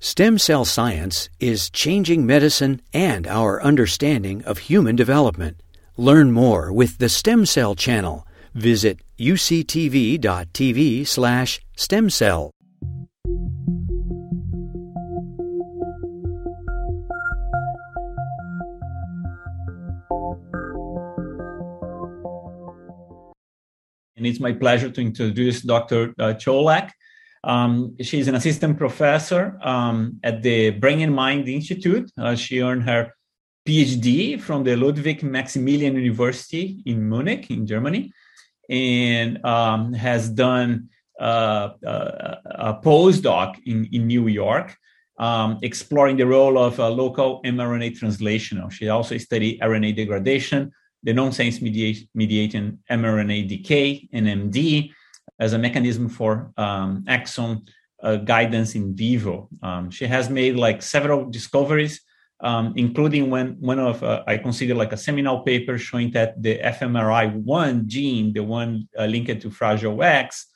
Stem cell science is changing medicine and our understanding of human development. Learn more with the Stem Cell Channel. Visit uctv.tv slash stem cell. And it's my pleasure to introduce Dr. Uh, Cholak. Um, she's an assistant professor um, at the Brain and Mind Institute. Uh, she earned her PhD from the Ludwig Maximilian University in Munich, in Germany, and um, has done uh, uh a postdoc in, in New York, um, exploring the role of uh, local mRNA translation. She also studied RNA degradation, the nonsense mediating mRNA decay, NMD, as a mechanism for um, exon uh, guidance in vivo. Um, she has made like several discoveries, um, including when one of uh, I consider like a seminal paper showing that the FMRI1 gene, the one uh, linked to Fragile X,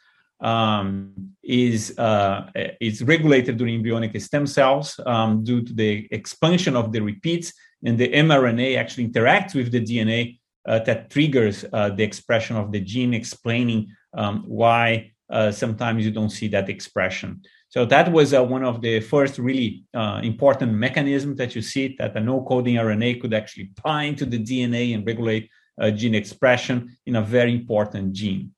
um, is uh, is regulated during embryonic stem cells um, due to the expansion of the repeats, and the mRNA actually interacts with the DNA uh, that triggers uh, the expression of the gene, explaining um, why uh, sometimes you don't see that expression. So that was uh, one of the first really uh, important mechanisms that you see that a no-coding RNA could actually bind to the DNA and regulate uh, gene expression in a very important gene.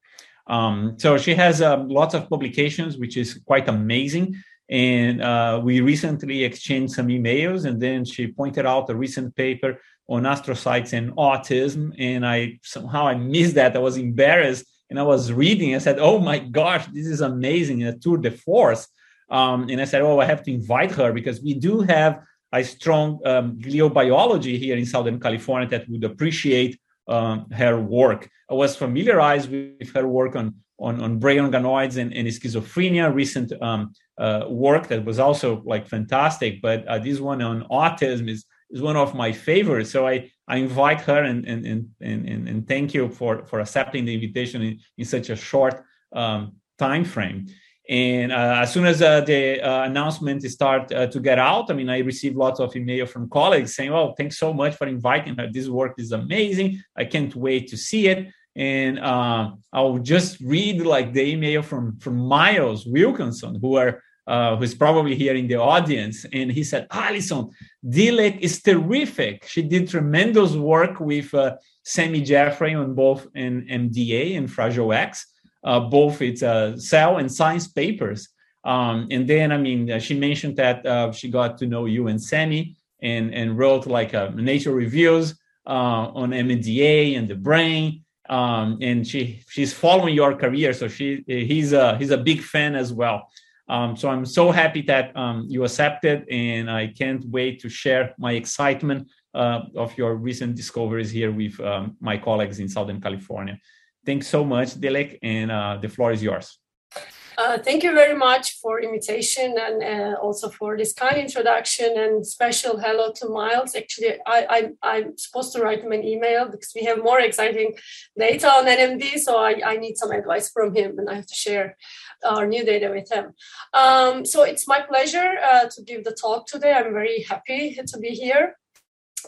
Um, so she has uh, lots of publications, which is quite amazing. And uh, we recently exchanged some emails, and then she pointed out a recent paper on astrocytes and autism. And I somehow I missed that. I was embarrassed and I was reading. I said, "Oh my gosh, this is amazing!" A tour de force. Um, and I said, "Oh, I have to invite her because we do have a strong um, gliobiology here in Southern California that would appreciate um, her work." I was familiarized with her work on on, on brain organoids and, and schizophrenia, recent um, uh, work that was also like fantastic. But uh, this one on autism is is one of my favorites. So I, I invite her and, and, and, and, and thank you for, for accepting the invitation in, in such a short um, time frame. And uh, as soon as uh, the uh, announcement start uh, to get out, I mean, I received lots of email from colleagues saying, "Oh, thanks so much for inviting her. This work is amazing. I can't wait to see it." And uh, I'll just read like the email from from Miles Wilkinson, who are uh, who's probably here in the audience, and he said, Alison, Dilek is terrific. She did tremendous work with uh, Sammy Jeffrey on both in MDA and Fragile X, uh, both its uh, cell and science papers. Um, and then, I mean, uh, she mentioned that uh, she got to know you and Sammy and, and wrote like Nature reviews on MDA and the brain. Um, and she she's following your career, so she he's a he's a big fan as well. Um, so I'm so happy that um, you accepted, and I can't wait to share my excitement uh, of your recent discoveries here with um, my colleagues in Southern California. Thanks so much, Dilek, and uh, the floor is yours. Uh, thank you very much for invitation and uh, also for this kind introduction and special hello to Miles. Actually, I, I, am supposed to write him an email because we have more exciting data on NMD, so I, I need some advice from him and I have to share our new data with him. Um, so it's my pleasure uh, to give the talk today. I'm very happy to be here.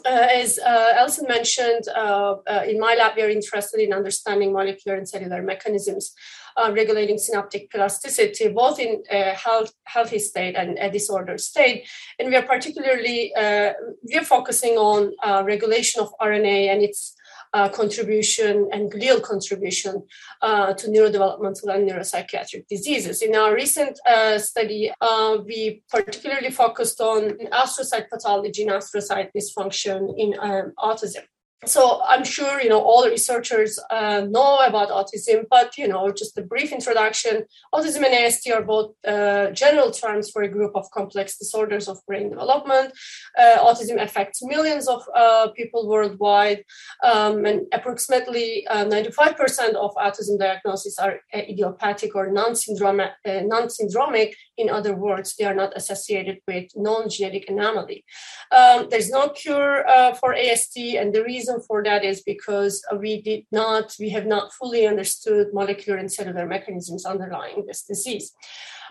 Uh, as uh, Alison mentioned, uh, uh, in my lab, we are interested in understanding molecular and cellular mechanisms uh, regulating synaptic plasticity, both in a health, healthy state and a disordered state. And we are particularly we are focusing on regulation of RNA and its uh, contribution and glial contribution uh, to neurodevelopmental and neuropsychiatric diseases. In our recent uh, study, uh, we particularly focused on astrocyte pathology and astrocyte dysfunction in um, autism so i'm sure you know all researchers uh, know about autism but you know just a brief introduction. Autism and ast are both uh, general terms for a group of complex disorders of brain development. Uh, autism affects millions of uh, people worldwide um, and approximately 95% uh, of autism diagnoses are idiopathic or non-syndromic, uh, non-syndromic In other words, they are not associated with non-genetic anomaly. Um, there's no cure uh, for ASD, and the reason for that is because we did not, we have not fully understood molecular and cellular mechanisms underlying this disease.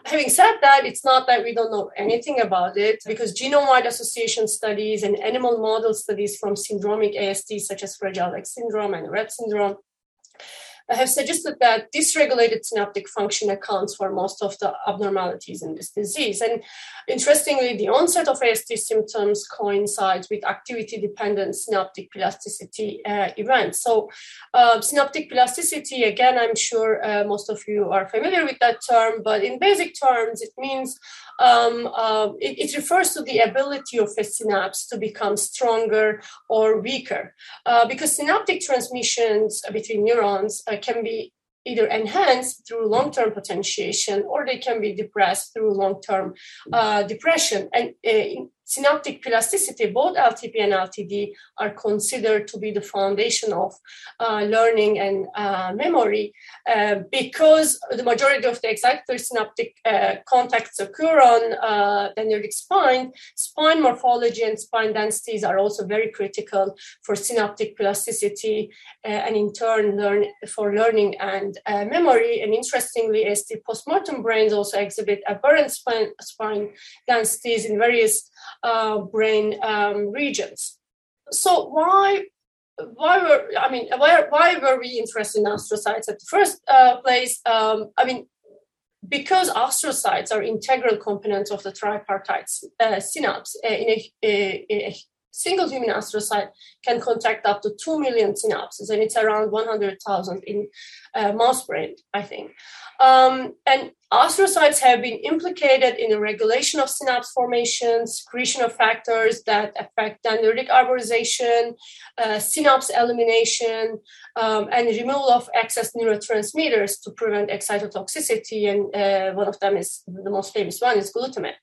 Having said that, it's not that we don't know anything about it because genome-wide association studies and animal model studies from syndromic ASD, such as Fragile X syndrome and Rett syndrome, have suggested that dysregulated synaptic function accounts for most of the abnormalities in this disease. And interestingly, the onset of ASD symptoms coincides with activity dependent synaptic plasticity uh, events. So, uh, synaptic plasticity, again, I'm sure uh, most of you are familiar with that term, but in basic terms, it means um, uh, it, it, refers to the ability of a synapse to become stronger or weaker. Uh, because synaptic transmissions between neurons uh, can be either enhanced through long-term potentiation or they can be depressed through long-term uh, depression. And uh, synaptic plasticity, both LTP and LTD, are considered to be the foundation of uh, learning and uh, memory uh, because the majority of the excitatory synaptic uh, contacts occur on uh, the dendritic spine. Spine morphology and spine densities are also very critical for synaptic plasticity uh, and in turn learn for learning and memory. And interestingly, the postmortem brains also exhibit aberrant spine, spine densities in various uh, brain um, regions. So why why were I mean why why were we interested in astrocytes at the first uh, place? Um, I mean because astrocytes are integral components of the tripartite uh, synapse uh, in a, a, a, single human astrocyte can contact up to 2 million synapses, and it's around 100,000 in uh, mouse brain, I think. Um, and astrocytes have been implicated in the regulation of synapse formation, secretion of factors that affect dendritic arborization, uh, synapse elimination, um, and removal of excess neurotransmitters to prevent excitotoxicity. And uh, one of them is the most famous one is glutamate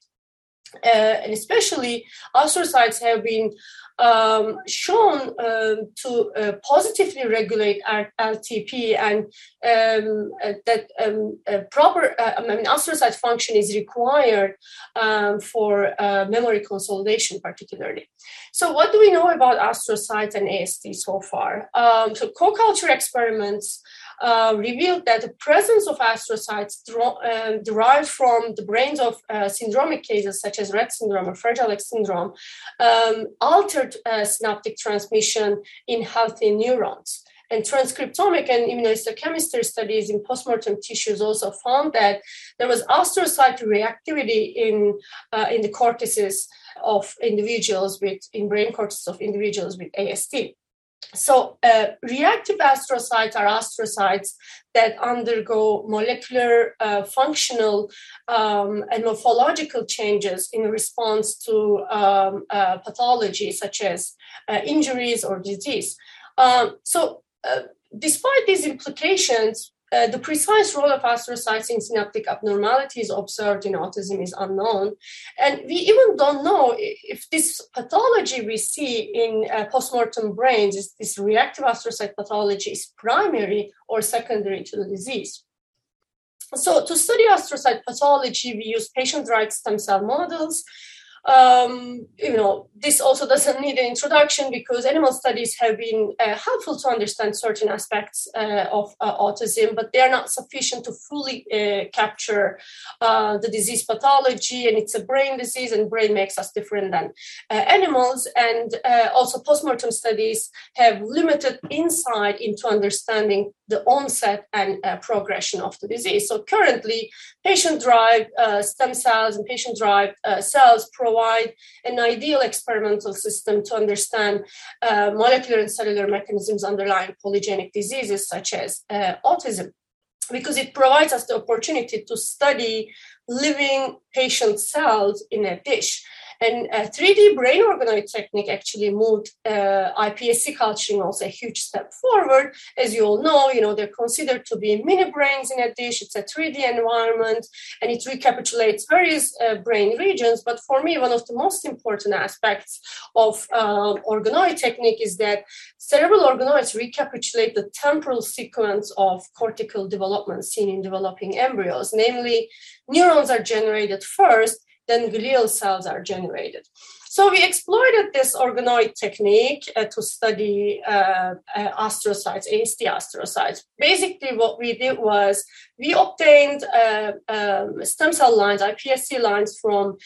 and especially astrocytes have been um, shown um, to uh, positively regulate LTP and um, uh, that um, proper uh, I mean, astrocyte function is required um, for uh, memory consolidation, particularly. So, what do we know about astrocytes and ASD so far? Um, so, co-culture experiments uh, revealed that the presence of astrocytes uh, derived from the brains of uh, syndromic cases such as Rett syndrome or Fragile X syndrome um, altered uh, synaptic transmission in healthy neurons. And transcriptomic and immunohistochemistry studies in postmortem tissues also found that there was astrocyte reactivity in, in the cortices of individuals with, in brain cortices of individuals with ASD. So, uh, reactive astrocytes are astrocytes that undergo molecular, uh, functional, um, and morphological changes in response to um, uh, pathology such as uh, injuries or disease. Um, so, uh, despite these implications, uh, the precise role of astrocytes in synaptic abnormalities observed in autism is unknown. And we even don't know if this pathology we see in uh, postmortem brains, is this reactive astrocyte pathology, is primary or secondary to the disease. So, to study astrocyte pathology, we use patient derived stem cell models um, you know, this also doesn't need an introduction because animal studies have been uh, helpful to understand certain aspects uh, of uh, autism, but they are not sufficient to fully uh, capture uh, the disease pathology. And it's a brain disease, and brain makes us different than uh, animals. And also, postmortem studies have limited insight into understanding the onset and progression of the disease. So currently, patient-derived stem cells and patient-derived cells provide an ideal experimental system to understand uh, molecular and cellular mechanisms underlying polygenic diseases such as uh, autism because it provides us the opportunity to study living patient cells in a dish And 3D brain organoid technique actually moved iPSC culturing also a huge step forward. As you all know, you know, they're considered to be mini brains in a dish. It's a 3D environment and it recapitulates various uh, brain regions. But for me, one of the most important aspects of uh, organoid technique is that cerebral organoids recapitulate the temporal sequence of cortical development seen in developing embryos. Namely, neurons are generated first, then glial cells are generated. So we exploited this organoid technique uh, to study uh, uh, astrocytes, AST astrocytes. Basically, what we did was we obtained uh, um, stem cell lines, iPSC lines from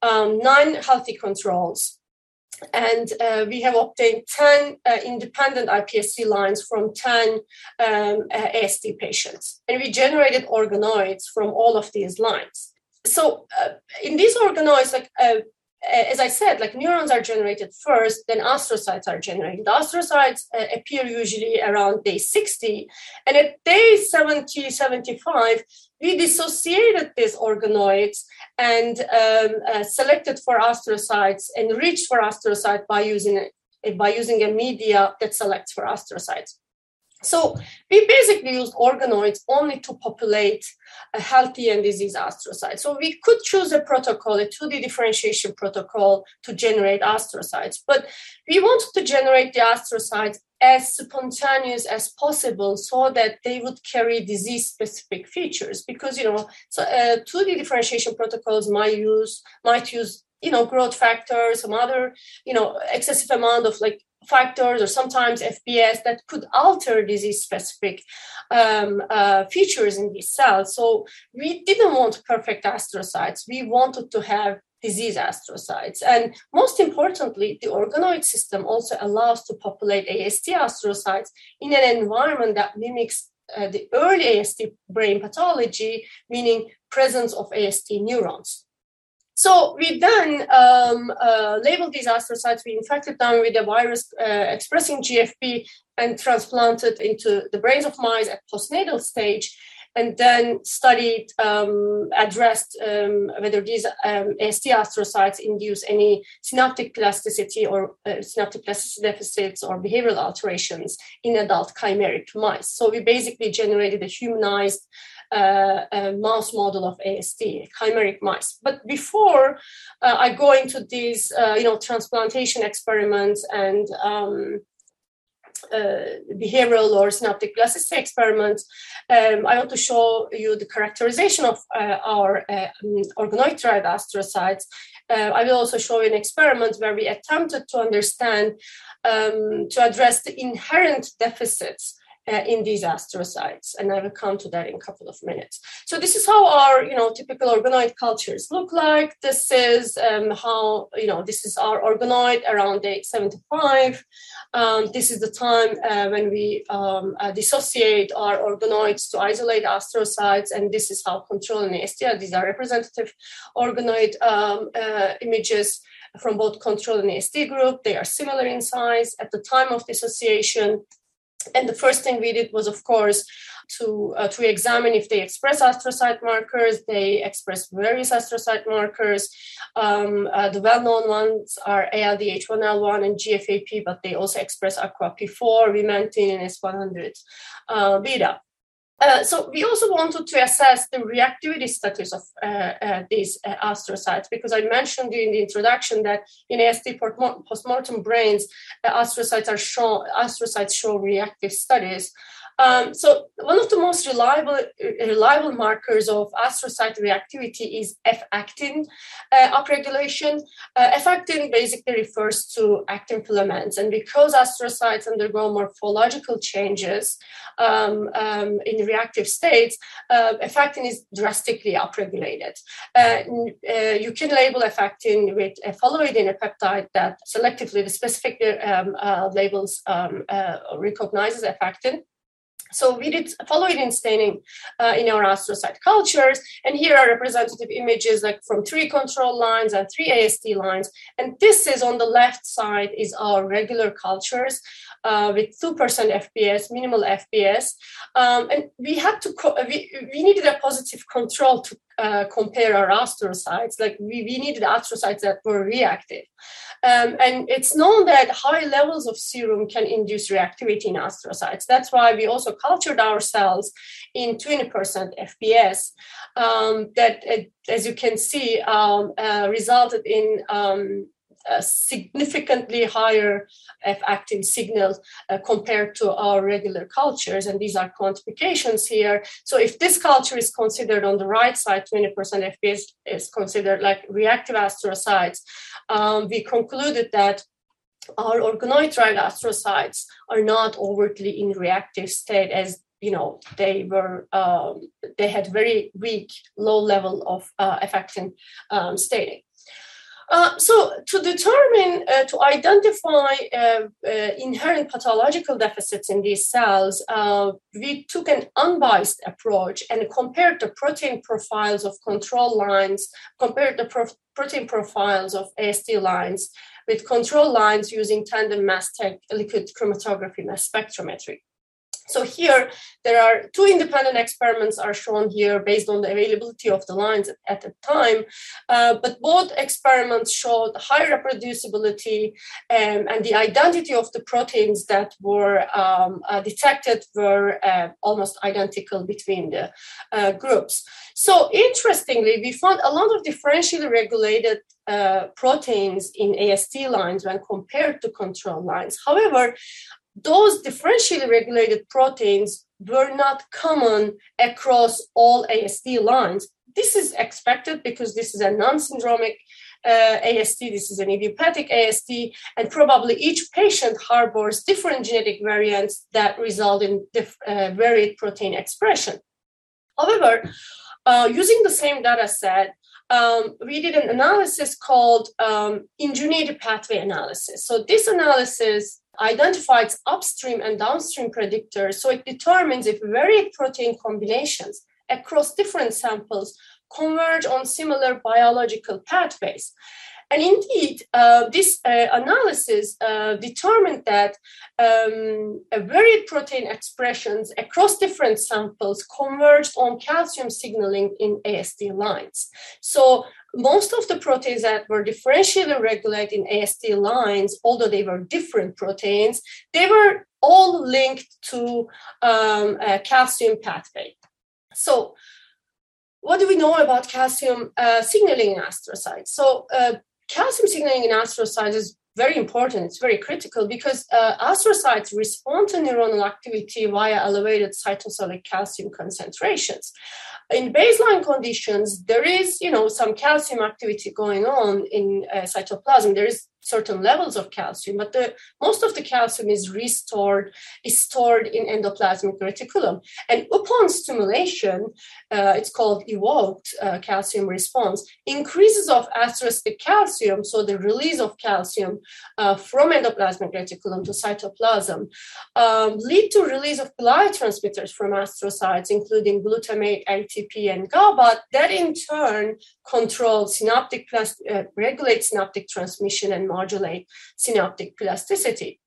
um, nine healthy controls. And uh, we have obtained 10 uh, independent iPSC lines from 10 um, AST patients. And we generated organoids from all of these lines so uh, in these organoids, like uh, as I said, like neurons are generated first, then astrocytes are generated. Astrocytes uh, appear usually around day 60. And at day 70, 75, we dissociated these organoids and um, uh, selected for astrocytes, and enriched for astrocyte by using, by using a media that selects for astrocytes. So we basically used organoids only to populate a healthy and disease astrocytes. So we could choose a protocol, a 2D differentiation protocol to generate astrocytes, but we wanted to generate the astrocytes as spontaneous as possible so that they would carry disease specific features because you know so uh, 2d differentiation protocols might use might use you know growth factors some other you know excessive amount of like factors or sometimes FPS that could alter disease specific um, uh, features in these cells. So we didn't want perfect astrocytes. We wanted to have disease astrocytes. And most importantly, the organoid system also allows to populate AST astrocytes in an environment that mimics uh, the early AST brain pathology, meaning presence of AST neurons. So we then um, uh, labeled these astrocytes. We infected them with a virus uh, expressing GFP and transplanted into the brains of mice at postnatal stage, and then studied, um, addressed um, whether these um, AST astrocytes induce any synaptic plasticity or uh, synaptic plasticity deficits or behavioral alterations in adult chimeric mice. So we basically generated a humanized uh, mouse model of AST, chimeric mice. But before uh, I go into these, uh, you know, transplantation experiments and um, uh, behavioral or synaptic plasticity experiments, um, I want to show you the characterization of uh, our uh, um, organoid-derived astrocytes. I will also show you an experiment where we attempted to understand, um, to address the inherent deficits uh, in these astrocytes and i will come to that in a couple of minutes so this is how our you know typical organoid cultures look like this is um, how you know this is our organoid around day 75 um, this is the time uh, when we um, uh, dissociate our organoids to isolate astrocytes and this is how control and AST these are representative organoid um, uh, images from both control and AST group. They are similar in size. At the time of dissociation, and the first thing we did was, of course, to uh, to examine if they express astrocyte markers. They express various astrocyte markers. Um, uh, the well-known ones are ALDH1L1 and GFAP, but they also express AQAP4, Vimentin, and S100 uh, beta. Uh, so we also wanted to assess the reactivity status of uh, uh, these uh, astrocytes because I mentioned during the introduction that in AST postmortem brains, uh, astrocytes are shown astrocytes show reactive studies. Um, so one of the most reliable reliable markers of astrocyte reactivity is F-actin uh, upregulation. Uh, F-actin basically refers to actin filaments, and because astrocytes undergo morphological changes um, um, in reactive states, uh, F-actin is drastically upregulated. Uh, uh, you can label F-actin with a phalloidin, a peptide that selectively the specific um, uh, labels um, recognizes F-actin. So we did phalloidin staining uh, in our astrocyte cultures, and here are representative images like from three control lines and three AST lines. And this is on the left side is our regular cultures uh, with 2% FPS, minimal FPS. Um, and we had to, co- we, we needed a positive control to uh, compare our astrocytes. Like we, we needed astrocytes that were reactive. Um, and it's known that high levels of serum can induce reactivity in astrocytes. That's why we also cultured our cells in 20% FPS. Um, that, uh, as you can see, um, uh, resulted in um, a significantly higher F actin signal uh, compared to our regular cultures. And these are quantifications here. So if this culture is considered on the right side, 20% FPS is considered like reactive astrocytes, um, we concluded that our organoid astrocytes are not overtly in reactive state as you know they were um, they had very weak low level of uh, F actin um, staining uh, so to determine, uh, to identify uh, uh inherent pathological deficits in these cells, uh, we took an unbiased approach and compared the protein profiles of control lines, compared the pro- protein profiles of AST lines with control lines using tandem mass tech liquid chromatography mass spectrometry. So here, there are two independent experiments are shown here based on the availability of the lines at the time, uh, but both experiments showed high reproducibility um, and the identity of the proteins that were um, uh, detected were uh, almost identical between the uh, groups. So interestingly, we found a lot of differentially regulated uh, proteins in AST lines when compared to control lines. However, those differentially regulated proteins were not common across all AST lines. This is expected because this is a non-syndromic uh, AST, this is an idiopathic AST, and probably each patient harbors different genetic variants that result in diff- uh, varied protein expression. However, uh, using the same data set, um, we did an analysis called um, engineered pathway analysis. So this analysis identifies upstream and downstream predictors. So it determines if varied protein combinations across different samples converge on similar biological pathways. And indeed, uh, this uh, analysis uh, determined that um, varied protein expressions across different samples converged on calcium signaling in AST lines. So most of the proteins that were differentially regulated in AST lines, although they were different proteins, they were all linked to um, calcium pathway. So, what do we know about calcium uh, signaling in astrocytes? So, uh, calcium signaling in astrocytes is very important. It's very critical because uh, astrocytes respond to neuronal activity via elevated cytosolic calcium concentrations. In baseline conditions, there is, you know, some calcium activity going on in uh, cytoplasm. There is certain levels of calcium, but the, most of the calcium is restored, is stored in endoplasmic reticulum. And upon stimulation, uh, it's called evoked uh, calcium response, increases of astrocytic calcium, so the release of calcium uh, from endoplasmic reticulum to cytoplasm, um, lead to release of glycotransmitters transmitters from astrocytes, including glutamate, ATP, and GABA, that in turn control synaptic, uh, regulate synaptic transmission and modulate synaptic plasticity.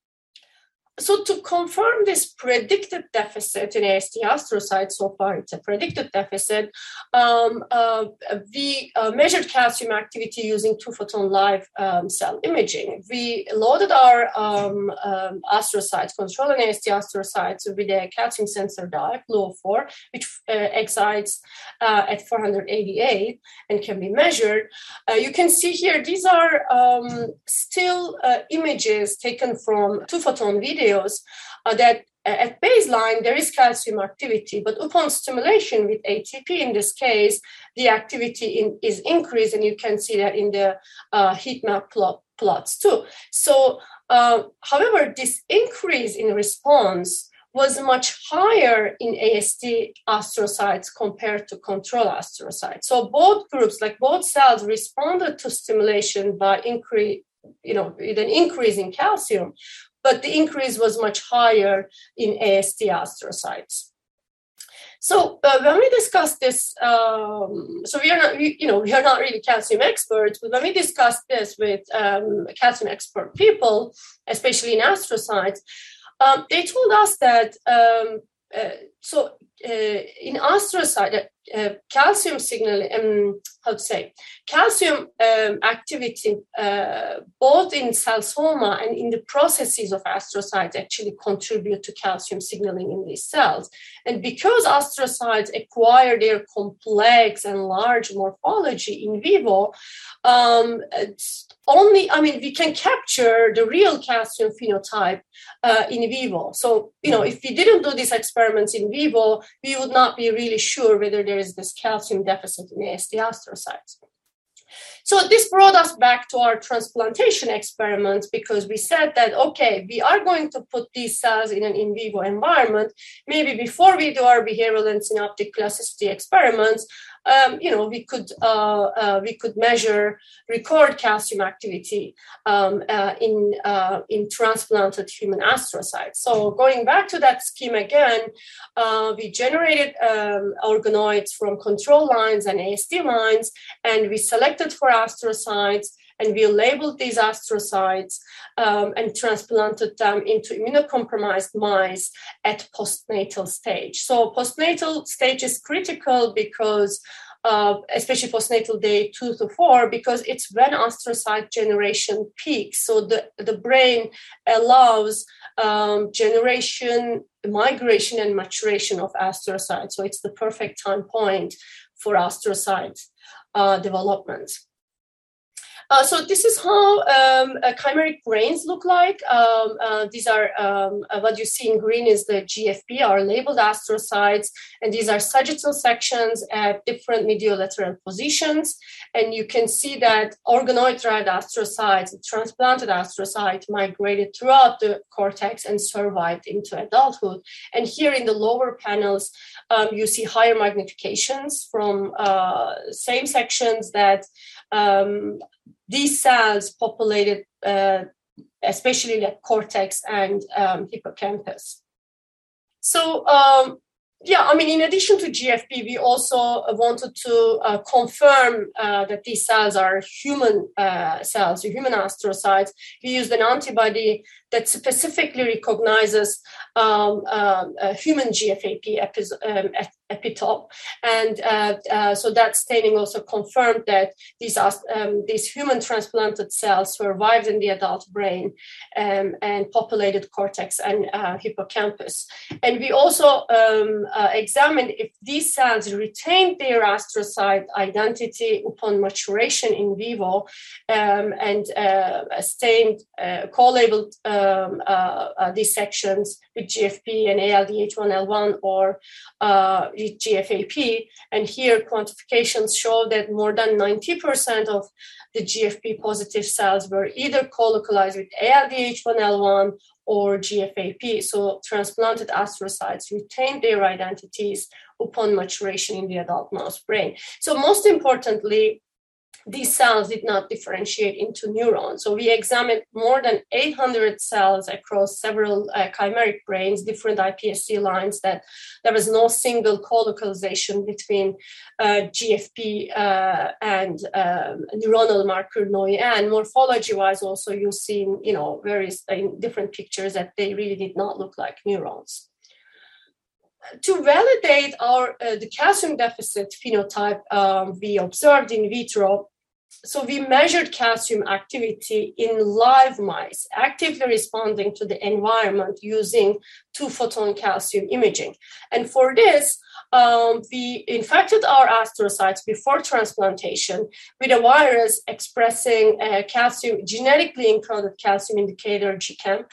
So to confirm this predicted deficit in AST astrocytes, so far it's a predicted deficit, um, uh, we uh, measured calcium activity using two photon live um, cell imaging. We loaded our um, um astrocytes, controlling AST astrocytes with a calcium sensor dye, fluo4, which uh, excites uh, at 488 and can be measured. Uh, you can see here, these are um, still uh, images taken from two photon video uh, that uh, at baseline there is calcium activity, but upon stimulation with ATP in this case, the activity in, is increased, and you can see that in the uh, heat map plot, plots too. So, uh, however, this increase in response was much higher in AST astrocytes compared to control astrocytes. So both groups, like both cells, responded to stimulation by increase, you know, with an increase in calcium, but the increase was much higher in AST astrocytes. So uh, when we discuss this, um, so we are not, we, you know, we are not really calcium experts, but when we discuss this with um, calcium expert people, especially in astrocytes, um, they told us that um, uh, so in astrocyte, uh, calcium signal, um, how to say, calcium um, activity, uh, both in cell soma and in the processes of astrocytes, actually contribute to calcium signaling in these cells. And because astrocytes acquire their complex and large morphology in vivo, um, only, I mean, we can capture the real calcium phenotype uh, in vivo. So, you know, if we didn't do these experiments in vivo, we would not be really sure whether there is this calcium deficit in AST astrocytes. So this brought us back to our transplantation experiments because we said that, okay, we are going to put these cells in an in vivo environment. Maybe before we do our behavioral and synaptic plasticity experiments, um, you know, we could uh, uh, we could measure, record calcium activity um, uh, in uh, in transplanted human astrocytes. So going back to that scheme again, uh, we generated um, organoids from control lines and AST lines, and we selected for astrocytes and we labeled these astrocytes um, and transplanted them into immunocompromised mice at postnatal stage. So postnatal stage is critical because uh, especially postnatal day two to four, because it's when astrocyte generation peaks. So the, the brain allows um, generation, migration, and maturation of astrocytes. So it's the perfect time point for astrocyte uh, development. Uh, so this is how um, uh, chimeric brains look like. Um, uh, these are um, uh, what you see in green is the GFP, our labeled astrocytes, and these are sagittal sections at different mediolateral positions. And you can see that organoid-derived astrocytes, transplanted astrocyte, migrated throughout the cortex and survived into adulthood. And here in the lower panels, um, you see higher magnifications from uh, same sections that um, these cells populated uh, especially the cortex and um, hippocampus. So um, yeah, I mean, in addition to GFP, we also wanted to uh, confirm uh, that these cells are human uh, cells, human astrocytes. We used an antibody that specifically recognizes um, um, human GFAP um, epitope, and uh, uh, so that staining also confirmed that these um, these human transplanted cells survived in the adult brain um, and populated cortex and uh, hippocampus. And we also um, examined if these cells retained their astrocyte identity upon maturation in vivo and stained co-labeled um, uh, uh, dissections with GFP and ALDH1L1 or uh, GFAP. And here, quantifications show that more than 90% of the GFP positive cells were either co-localized with ALDH1L1 or GFAP. So transplanted astrocytes retained their identities upon maturation in the adult mouse brain. So most importantly, these cells did not differentiate into neurons. So we examined more than 800 cells across several uh, chimeric brains, different iPSC lines, that there was no single co-localization between uh, GFP uh, and um, neuronal marker NOI. And morphology-wise, also you see, you know, various in different pictures that they really did not look like neurons to validate our uh, the calcium deficit phenotype um, we observed in vitro. So we measured calcium activity in live mice actively responding to the environment using two photon calcium imaging. And for this um, we infected our astrocytes before transplantation with a virus expressing a calcium genetically encoded calcium indicator gcamp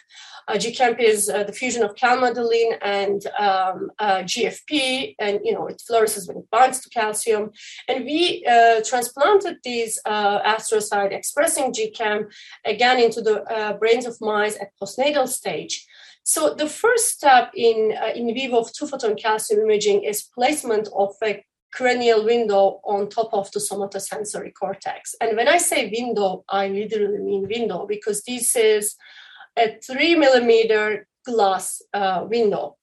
uh, GCAMP is uh, the fusion of calmodulin and um, uh, GFP, and you know it fluoresces when it binds to calcium. And we uh, transplanted these uh, astrocyte expressing GCAMP again into the uh, brains of mice at postnatal stage. So the first step in in vivo two photon calcium imaging is placement of a cranial window on top of the somatosensory cortex. And when I say window, I literally mean window because this is a three millimeter glass uh, window.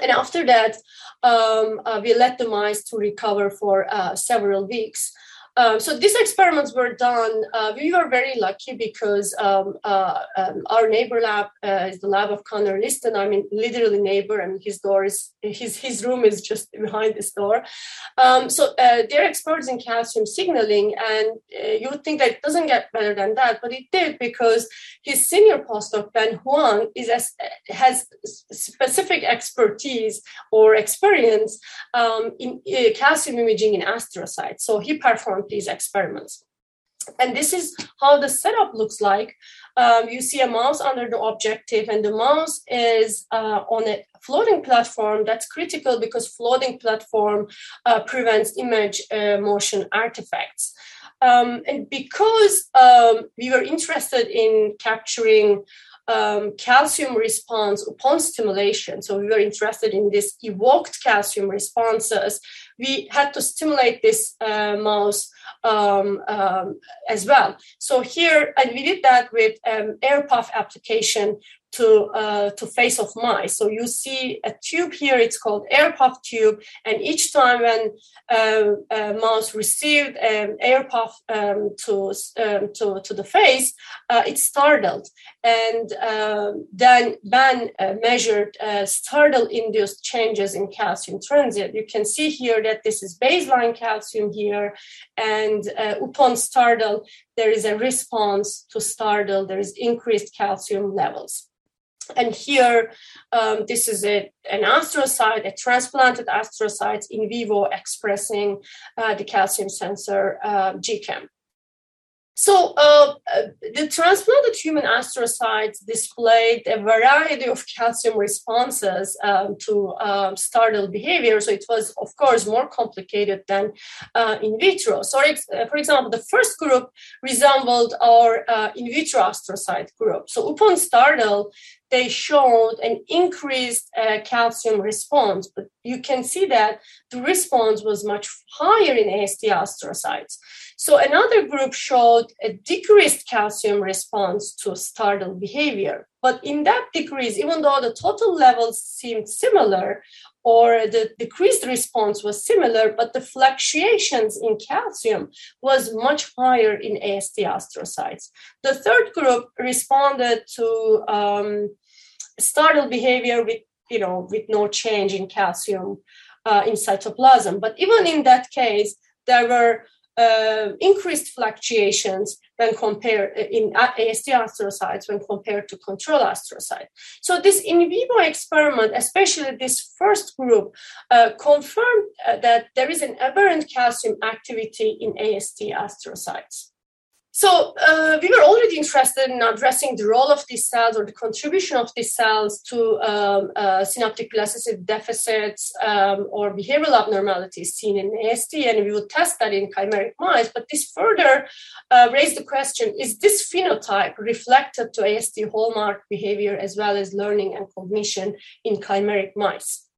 And after that, um, uh, we let the mice to recover for uh, several weeks. Um, so these experiments were done. Uh, we were very lucky because um, uh, um, our neighbor lab uh, is the lab of Conor Liston. I mean, literally neighbor, and his door is his his room is just behind this door. Um, so uh, they're experts in calcium signaling, and uh, you would think that it doesn't get better than that, but it did because his senior postdoc Ben Huang is as, has specific expertise or experience um, in calcium imaging in astrocytes. So he performed these experiments. And this is how the setup looks like. Um, you see a mouse under the objective, and the mouse is uh, on a floating platform. That's critical because floating platform uh, prevents image uh, motion artifacts. Um, and because um, we were interested in capturing um, calcium response upon stimulation. So we were interested in this evoked calcium responses. We had to stimulate this uh, mouse um, um, as well. So here, and we did that with um, AirPuff application to uh, to face of mice. So you see a tube here. It's called air puff tube, and each time when uh, a mouse received an AirPuff um, to um, to to the face, uh, it startled, and um, then Ben uh, measured uh, startle-induced changes in calcium transit. You can see here that this is baseline calcium here, and uh, upon startle, there is a response to startle. There is increased calcium levels. And here, um, this is a, an astrocyte, a transplanted astrocyte in vivo expressing uh, the calcium sensor uh, GCAM. So uh, uh, the transplanted human astrocytes displayed a variety of calcium responses um, to um, startle behavior. So it was, of course, more complicated than uh, in vitro. So, uh, for example, the first group resembled our uh, in vitro astrocyte group. So upon startle, they showed an increased uh, calcium response, but you can see that the response was much higher in AST astrocytes. So another group showed a decreased calcium response to startle behavior. But in that decrease, even though the total levels seemed similar, or the decreased response was similar, but the fluctuations in calcium was much higher in AST astrocytes. The third group responded to um, startle behavior with you know with no change in calcium uh, in cytoplasm but even in that case there were uh, increased fluctuations when compared uh, in AST astrocytes when compared to control astrocyte. So this in vivo experiment, especially this first group, uh, confirmed uh, that there is an aberrant calcium activity in AST astrocytes. So uh, we were already interested in addressing the role of these cells or the contribution of these cells to um, uh, synaptic plasticity deficits um, or behavioral abnormalities seen in AST, and we would test that in chimeric mice. But this further uh, raised the question: Is this phenotype reflected to AST hallmark behavior as well as learning and cognition in chimeric mice?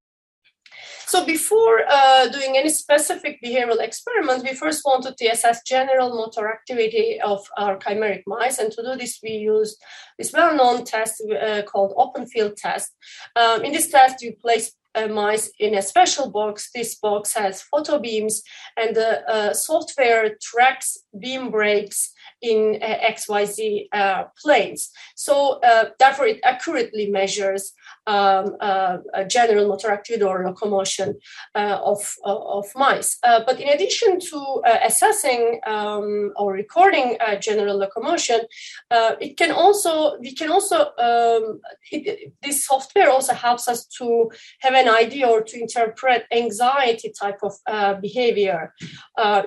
So before uh, doing any specific behavioral experiments, we first wanted to assess general motor activity of our chimeric mice. And to do this, we used this well-known test uh, called open field test. Um, in this test, you place uh, mice in a special box. This box has photo beams, and the uh, software tracks beam breaks in uh, XYZ uh, planes. So, uh, therefore, it accurately measures um, general motor activity or locomotion of, of mice. But in addition to assessing um, or recording general locomotion, it can also we can also um, it, this software also helps us to have an idea or to interpret anxiety type of behavior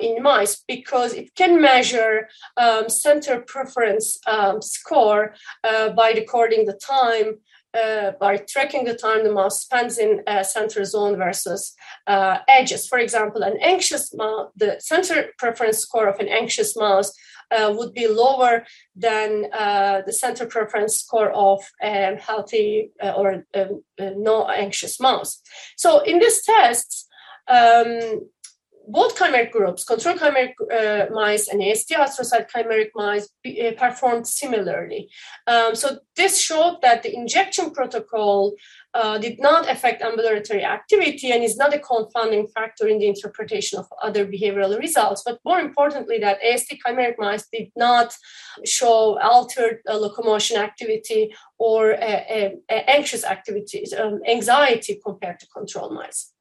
in mice because it can measure um, center preference um, score uh, by recording the time uh, by tracking the time the mouse spends in a center zone versus uh, edges. For example, an anxious mouse, the center preference score of an anxious mouse uh, would be lower than uh, the center preference score of a healthy uh, or um, uh, no anxious mouse. So in this test, um, both chimeric groups, control chimeric uh, mice and AST astrocyte chimeric mice, uh, performed similarly. Um, so this showed that the injection protocol uh, did not affect ambulatory activity and is not a confounding factor in the interpretation of other behavioral results. But more importantly, that AST chimeric mice did not show altered uh, locomotion activity or anxious activities, um, anxiety compared to control mice.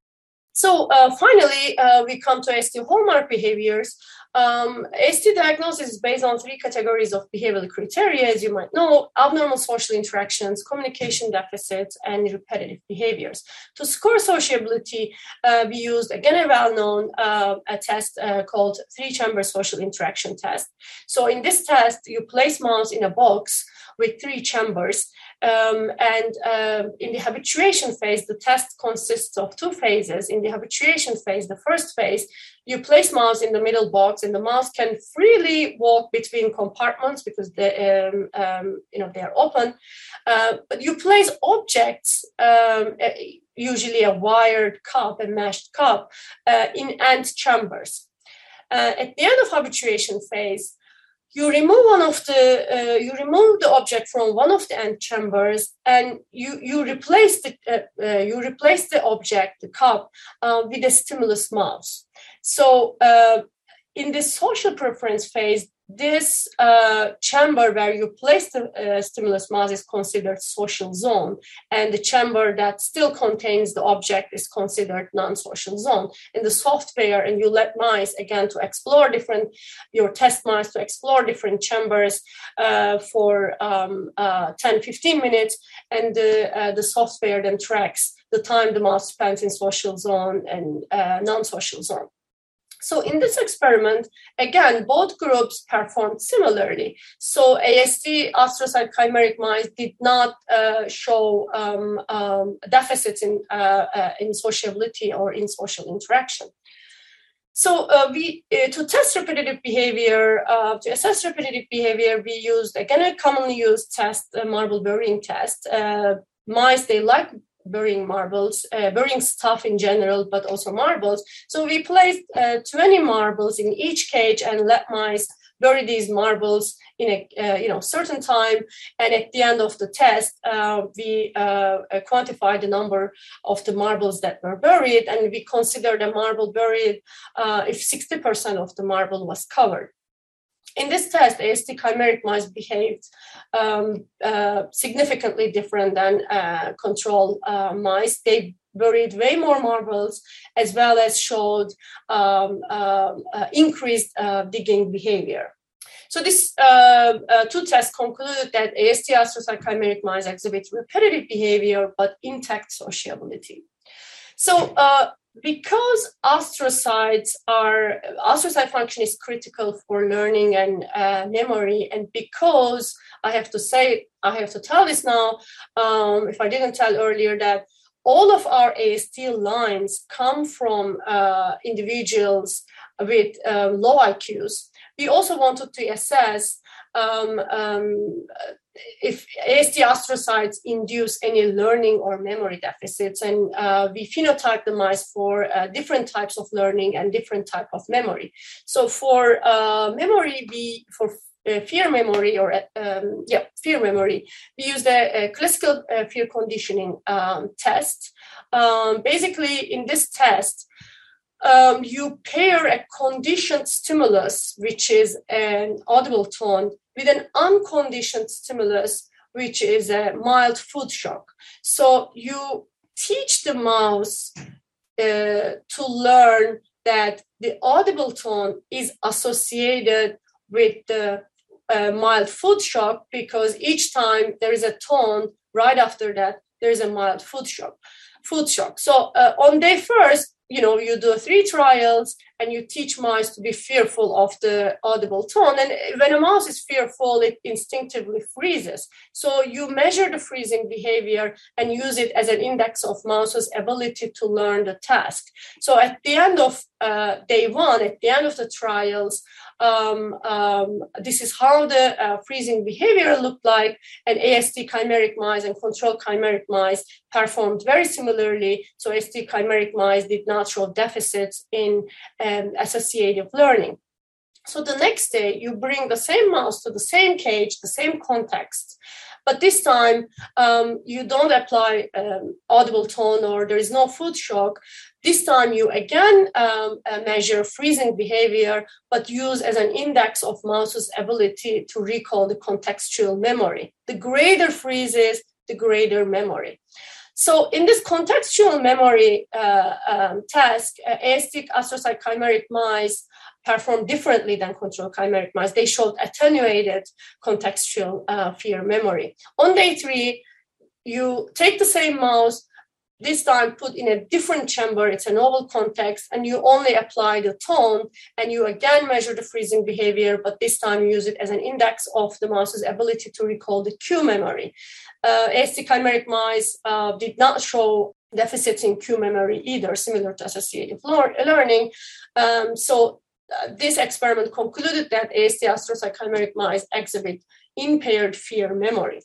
So uh, finally, uh, we come to AST hallmark behaviors. Um, AST diagnosis is based on three categories of behavioral criteria, as you might know, abnormal social interactions, communication deficits, and repetitive behaviors. To score sociability, uh, we used, again, a well-known uh, test uh, called three-chamber social interaction test. So in this test, you place mouse in a box with three chambers. Um, and um, in the habituation phase, the test consists of two phases. In the habituation phase, the first phase, you place mouse in the middle box, and the mouse can freely walk between compartments because they, um, um you know, they are open. Uh, but you place objects, um, usually a wired cup, a meshed cup, uh, in ant chambers. Uh, at the end of habituation phase, you remove one of the uh, you remove the object from one of the ant chambers and you you replace the uh, uh, you replace the object the cup uh, with a stimulus mouse. So uh, in the social preference phase this uh, chamber where you place the uh, stimulus mouse is considered social zone and the chamber that still contains the object is considered non-social zone. In the software and you let mice again to explore different your test mice to explore different chambers uh, for um, uh, 10 15 minutes and the, uh, the software then tracks the time the mouse spends in social zone and uh, non-social zone so in this experiment, again, both groups performed similarly. So AST astrocyte chimeric mice did not uh, show um, um, deficits in, uh, uh, in sociability or in social interaction. So uh, we uh, to test repetitive behavior, uh, to assess repetitive behavior, we used again a commonly used test, a marble burying test. mice they like burying marbles, uh, burying stuff in general, but also marbles. So we placed uh, 20 marbles in each cage and let mice bury these marbles in a uh, you know certain time. And at the end of the test, uh, we uh, quantified the number of the marbles that were buried, and we considered a marble buried uh, if 60% of the marble was covered. In this test, AST chimeric mice behaved um, uh, significantly different than uh, control uh, mice. They buried way more marbles as well as showed um, um uh, increased uh, digging behavior. So these uh, two tests concluded that AST astrocyte chimeric mice exhibit repetitive behavior but intact sociability. So because astrocytes are astrocyte function is critical for learning and uh, memory and because i have to say i have to tell this now um, if i didn't tell earlier that all of our ast lines come from uh, individuals with uh, low iqs we also wanted to assess um, um, if AST astrocytes induce any learning or memory deficits, and uh, we phenotype the mice for uh, different types of learning and different type of memory. So for uh, memory, we for uh, fear memory or um, yeah fear memory, we use the uh, classical uh, fear conditioning um, test. Um, basically, in this test. Um, you pair a conditioned stimulus, which is an audible tone, with an unconditioned stimulus, which is a mild food shock. So you teach the mouse uh, to learn that the audible tone is associated with the uh, mild food shock because each time there is a tone right after that there is a mild food shock food shock so uh, on day first you know you do three trials and you teach mice to be fearful of the audible tone. And when a mouse is fearful it instinctively freezes. So you measure the freezing behavior and use it as an index of mouse's ability to learn the task. So at the end of uh, day one at the end of the trials um, um, this is how the uh, freezing behavior looked like, and AST chimeric mice and control chimeric mice performed very similarly. So AST chimeric mice did not show deficits in um, associative learning. So the next day, you bring the same mouse to the same cage, the same context, But this time, um, you don't apply um, audible tone or there is no food shock. This time, you again um, uh, measure freezing behavior, but use as an index of mouse's ability to recall the contextual memory. The greater freezes, the greater memory. So in this contextual memory uh, um, task, uh, aesthetic astrocyte chimeric mice perform differently than control chimeric mice. They showed attenuated contextual uh, fear memory. On day three, you take the same mouse, this time put in a different chamber, it's a novel context, and you only apply the tone, and you again measure the freezing behavior, but this time you use it as an index of the mouse's ability to recall the cue memory. Uh, AST chimeric mice uh, did not show deficits in cue memory either, similar to associative learning. Um, so uh, this experiment concluded that AST astrocyte chimeric mice exhibit impaired fear memory.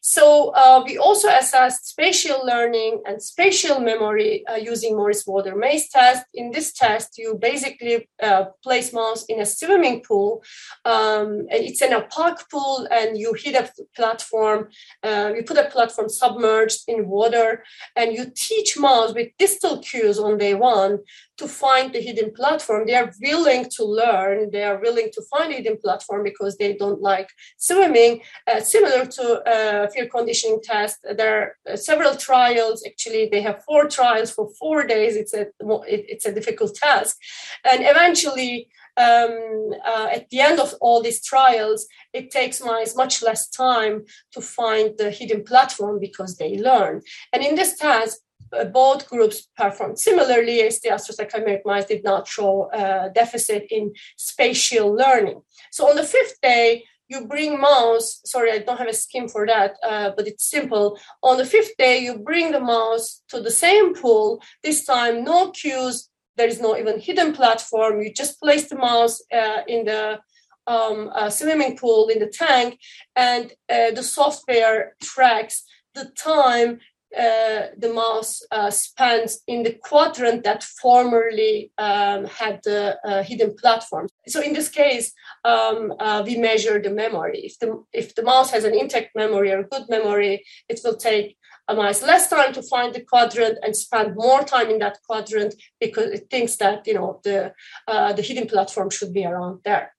So uh, we also assessed spatial learning and spatial memory uh, using Morris Water maze test. In this test, you basically uh, place mouse in a swimming pool. Um, it's a park pool, and you hit a platform. Uh, you put a platform submerged in water, and you teach mouse with distal cues on day one to find the hidden platform. They are willing to learn. They are willing to find a hidden platform because they don't like swimming. Uh, similar to uh, fear conditioning test, there are uh, several trials. Actually, they have four trials for four days. It's a it's a difficult task, and eventually. Um, uh, at the end of all these trials, it takes mice much less time to find the hidden platform because they learn. And in this task, both groups performed similarly as the astrocyte mice did not show a deficit in spatial learning. So on the fifth day, you bring mouse, sorry, I don't have a scheme for that, uh, but it's simple. On the fifth day, you bring the mouse to the same pool, this time no cues, there is no even hidden platform. You just place the mouse uh, in the um, uh, swimming pool in the tank, and uh, the software tracks the time uh, the mouse uh, in the quadrant that formerly um, had the uh, hidden platform. So in this case, um, uh, we measure the memory. If the if the mouse has an intact memory or good memory, it will take a mouse less time to find the quadrant and spend more time in that quadrant because it thinks that you know the uh, the hidden platform should be around there.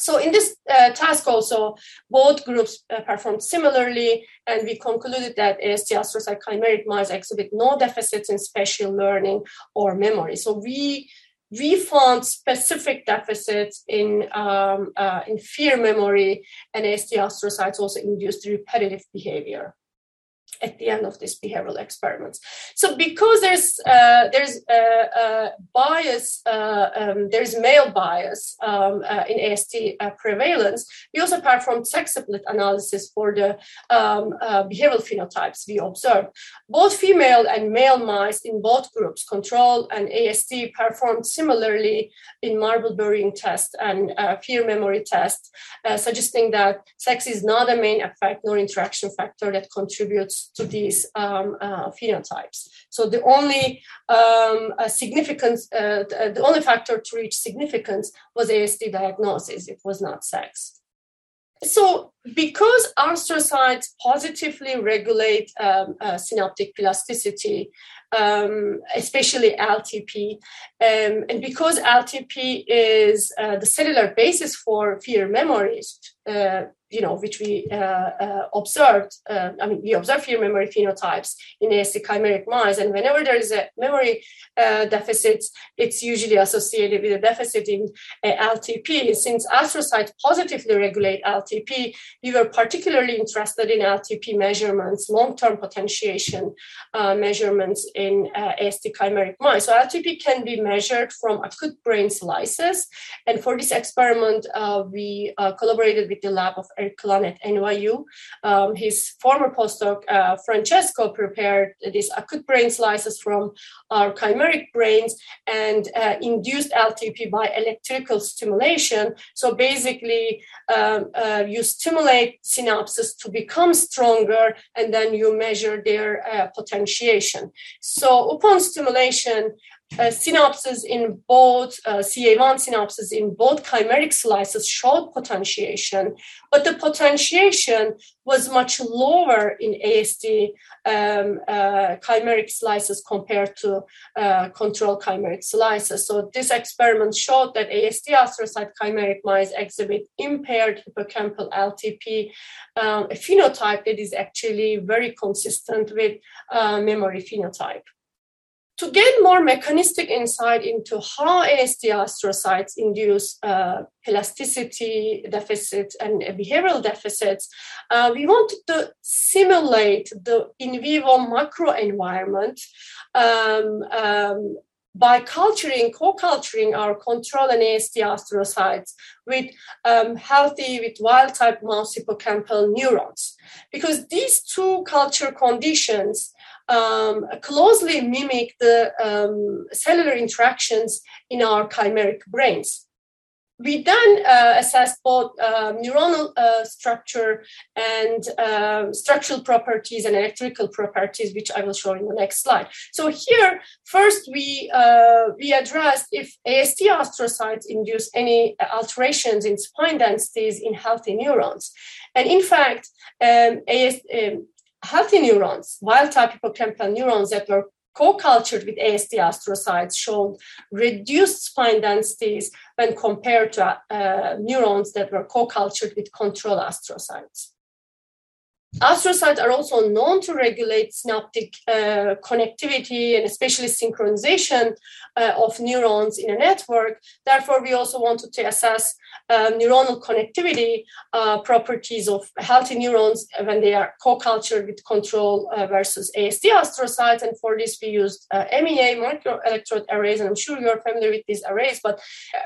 So in this uh, task also, both groups uh, performed similarly, and we concluded that AST astrocyte chimeric mice exhibit no deficits in spatial learning or memory. So we we found specific deficits in um, uh, in fear memory, and AST astrocytes also induced repetitive behavior at the end of this behavioral experiments. So because there's uh, there's a, bias, uh, um, there's male bias um, uh, in AST uh, prevalence. We also performed sex split analysis for the um, uh, behavioral phenotypes we observed. Both female and male mice in both groups, control and AST, performed similarly in marble burying test and fear memory test, suggesting that sex is not a main effect nor interaction factor that contributes to these um, uh, phenotypes. So the only um, significance, uh, the only factor to reach significance was ASD diagnosis. It was not sex. So, because astrocytes positively regulate um, uh, synaptic plasticity, um, especially LTP, um, and because LTP is uh, the cellular basis for fear memories, uh, you know, which we uh, uh, observed. Uh, I mean, we observe fear memory phenotypes in AST chimeric mice, and whenever there is a memory uh, deficit, it's usually associated with a deficit in uh, LTP. Since astrocytes positively regulate LTP, we were particularly interested in LTP measurements, long-term potentiation uh, measurements in AST chimeric mice. So LTP can be measured from acute brain slices, and for this experiment, we collaborated with the lab of At NYU. Um, his former postdoc, uh, Francesco, prepared these acute brain slices from our chimeric brains and uh, induced LTP by electrical stimulation. So basically, um, uh, you stimulate synapses to become stronger and then you measure their uh, potentiation. So upon stimulation, synapses in both uh, CA1 synapses in both chimeric slices showed potentiation, but the potentiation was much lower in ASD um, uh, chimeric slices compared to uh, control chimeric slices. So this experiment showed that ASD astrocyte chimeric mice exhibit impaired hippocampal LTP, um, a phenotype that is actually very consistent with uh, memory phenotype. To get more mechanistic insight into how ASD astrocytes induce uh, plasticity deficits and behavioral deficits, uh, we wanted to simulate the in vivo microenvironment um, um, by culturing, co-culturing our control and ASD astrocytes with um, healthy, with wild-type mouse hippocampal neurons. Because these two culture conditions um, closely mimic the um, cellular interactions in our chimeric brains. We then uh, assessed both uh, neuronal uh, structure and um, structural properties and electrical properties, which I will show in the next slide. So here, first we uh, we addressed if ASD astrocytes induce any alterations in spine densities in healthy neurons, and in fact, um, um, healthy neurons, wild type hippocampal neurons that were co-cultured with ASD astrocytes showed reduced spine densities when compared to uh, neurons that were co-cultured with control astrocytes. Astrocytes are also known to regulate synaptic uh, connectivity and especially synchronization uh, of neurons in a network. Therefore, we also wanted to assess uh, neuronal connectivity uh, properties of healthy neurons when they are co-cultured with control uh, versus ASD astrocytes. And for this, we used uh, MEA microelectrode arrays, and I'm sure you're familiar with these arrays, but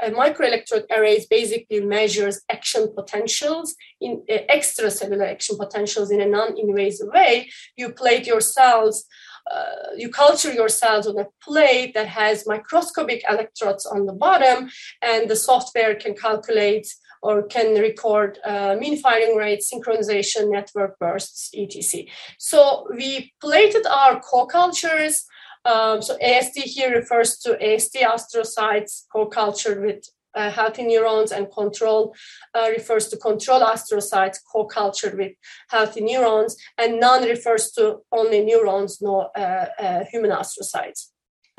microelectrode arrays basically measures action potentials in extracellular action potentials in a non-invasive way. You plate your cells uh, you culture your cells on a plate that has microscopic electrodes on the bottom, and the software can calculate or can record uh, mean firing rate, synchronization, network bursts, etc. So we plated our co-cultures. Um, so ASD here refers to ASD astrocytes co-cultured with uh, healthy neurons and control uh, refers to control astrocytes co-cultured with healthy neurons and none refers to only neurons no uh, uh human astrocytes.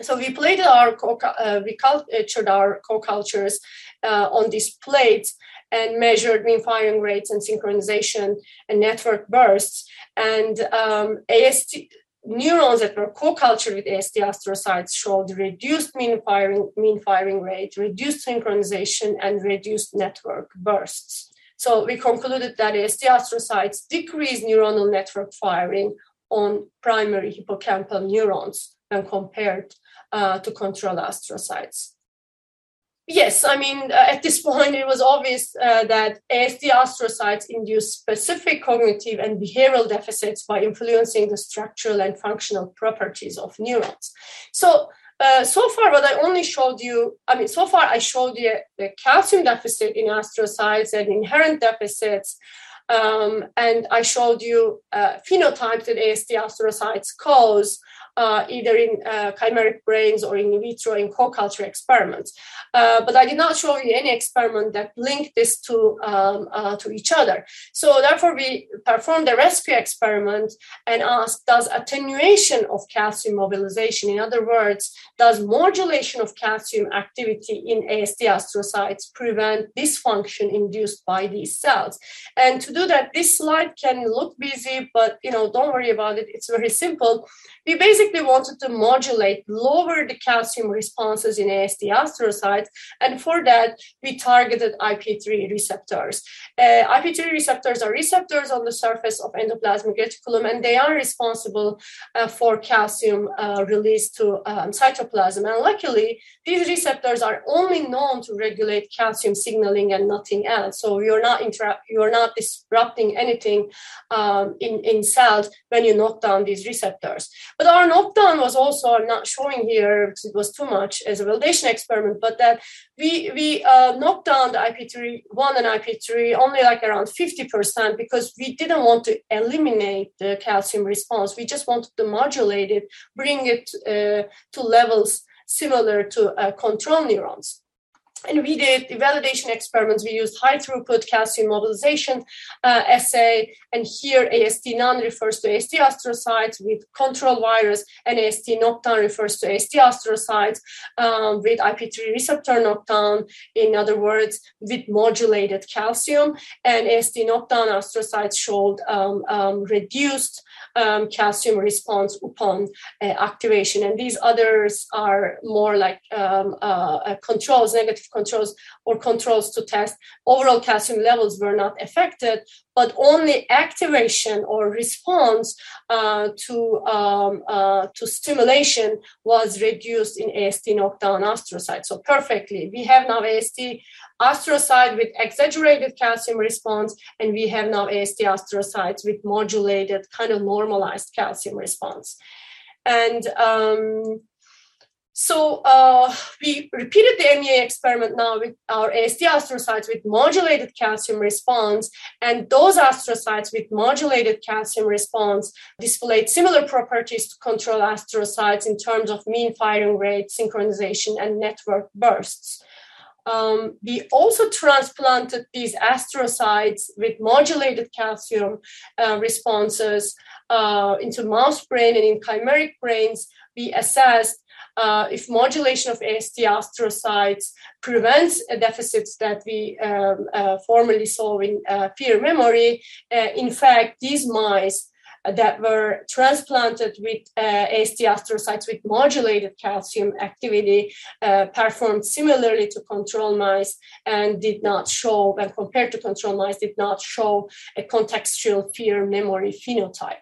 So we plated our co- uh, we cultured our co-cultures uh, on these plates and measured mean firing rates and synchronization and network bursts. And um, AST neurons that were co-cultured with ASD astrocytes showed reduced mean firing, mean firing rate, reduced synchronization, and reduced network bursts. So we concluded that ASD astrocytes decrease neuronal network firing on primary hippocampal neurons when compared uh, to control astrocytes yes, I mean, uh, at this point, it was obvious uh, that ASD astrocytes induce specific cognitive and behavioral deficits by influencing the structural and functional properties of neurons. So, uh, so far, what I only showed you, I mean, so far I showed you the calcium deficit in astrocytes and inherent deficits. Um, and I showed you uh, phenotypes that ASD astrocytes cause uh, either in uh, chimeric brains or in vitro in co-culture experiments. Uh, but I did not show you any experiment that linked this to, um, uh, to each other. So therefore, we performed a rescue experiment and asked, does attenuation of calcium mobilization, in other words, does modulation of calcium activity in ASD astrocytes prevent dysfunction induced by these cells? And to do that, this slide can look busy, but you know, don't worry about it. It's very simple. We basically basically wanted to modulate, lower the calcium responses in ASD astrocytes. And for that, we targeted IP3 receptors. Uh, IP3 receptors are receptors on the surface of endoplasmic reticulum, and they are responsible uh, for calcium uh, release to um, cytoplasm. And luckily, these receptors are only known to regulate calcium signaling and nothing else. So you're not you're not disrupting anything um, in, in cells when you knock down these receptors. But our knockdown was also I'm not showing here because it was too much as a validation experiment, but that we we uh, knocked down the IP3 one and IP3 only like around 50% because we didn't want to eliminate the calcium response. We just wanted to modulate it, bring it uh, to levels similar to uh, control neurons. And we did the validation experiments. We used high throughput calcium mobilization uh, assay. And here, AST none refers to AST astrocytes with control virus, and AST knockdown refers to AST astrocytes um, with IP3 receptor knockdown. In other words, with modulated calcium. And AST knockdown astrocytes showed um, um, reduced um, calcium response upon uh, activation. And these others are more like um, uh, uh, controls, negative controls, or controls to test overall calcium levels were not affected, but only activation or response uh, to um, uh, to stimulation was reduced in AST knockdown astrocytes. So perfectly, we have now AST astrocyte with exaggerated calcium response, and we have now AST astrocytes with modulated, kind of normalized calcium response. And um, so uh, we repeated the MEA experiment now with our AST astrocytes with modulated calcium response, and those astrocytes with modulated calcium response displayed similar properties to control astrocytes in terms of mean firing rate, synchronization, and network bursts. Um, we also transplanted these astrocytes with modulated calcium uh, responses uh, into mouse brain and in chimeric brains. We assessed uh, if modulation of AST astrocytes prevents deficits that we um, uh, formerly saw in uh, fear memory, uh, in fact, these mice that were transplanted with uh, AST astrocytes with modulated calcium activity uh, performed similarly to control mice and did not show, when compared to control mice, did not show a contextual fear memory phenotype.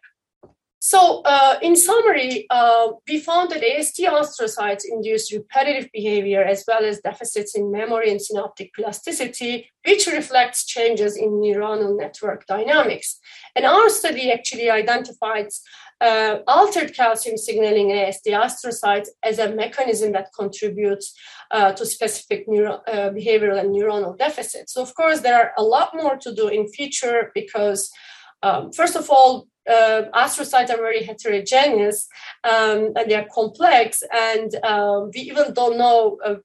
So, uh, in summary, uh, we found that AST astrocytes induce repetitive behavior as well as deficits in memory and synaptic plasticity, which reflects changes in neuronal network dynamics. And our study actually identifies uh, altered calcium signaling in AST astrocytes as a mechanism that contributes uh, to specific neuro- uh, behavioral and neuronal deficits. So, of course, there are a lot more to do in future because um, first of all, uh, astrocytes are very heterogeneous um, and they are complex, and um, we even don't know. Uh,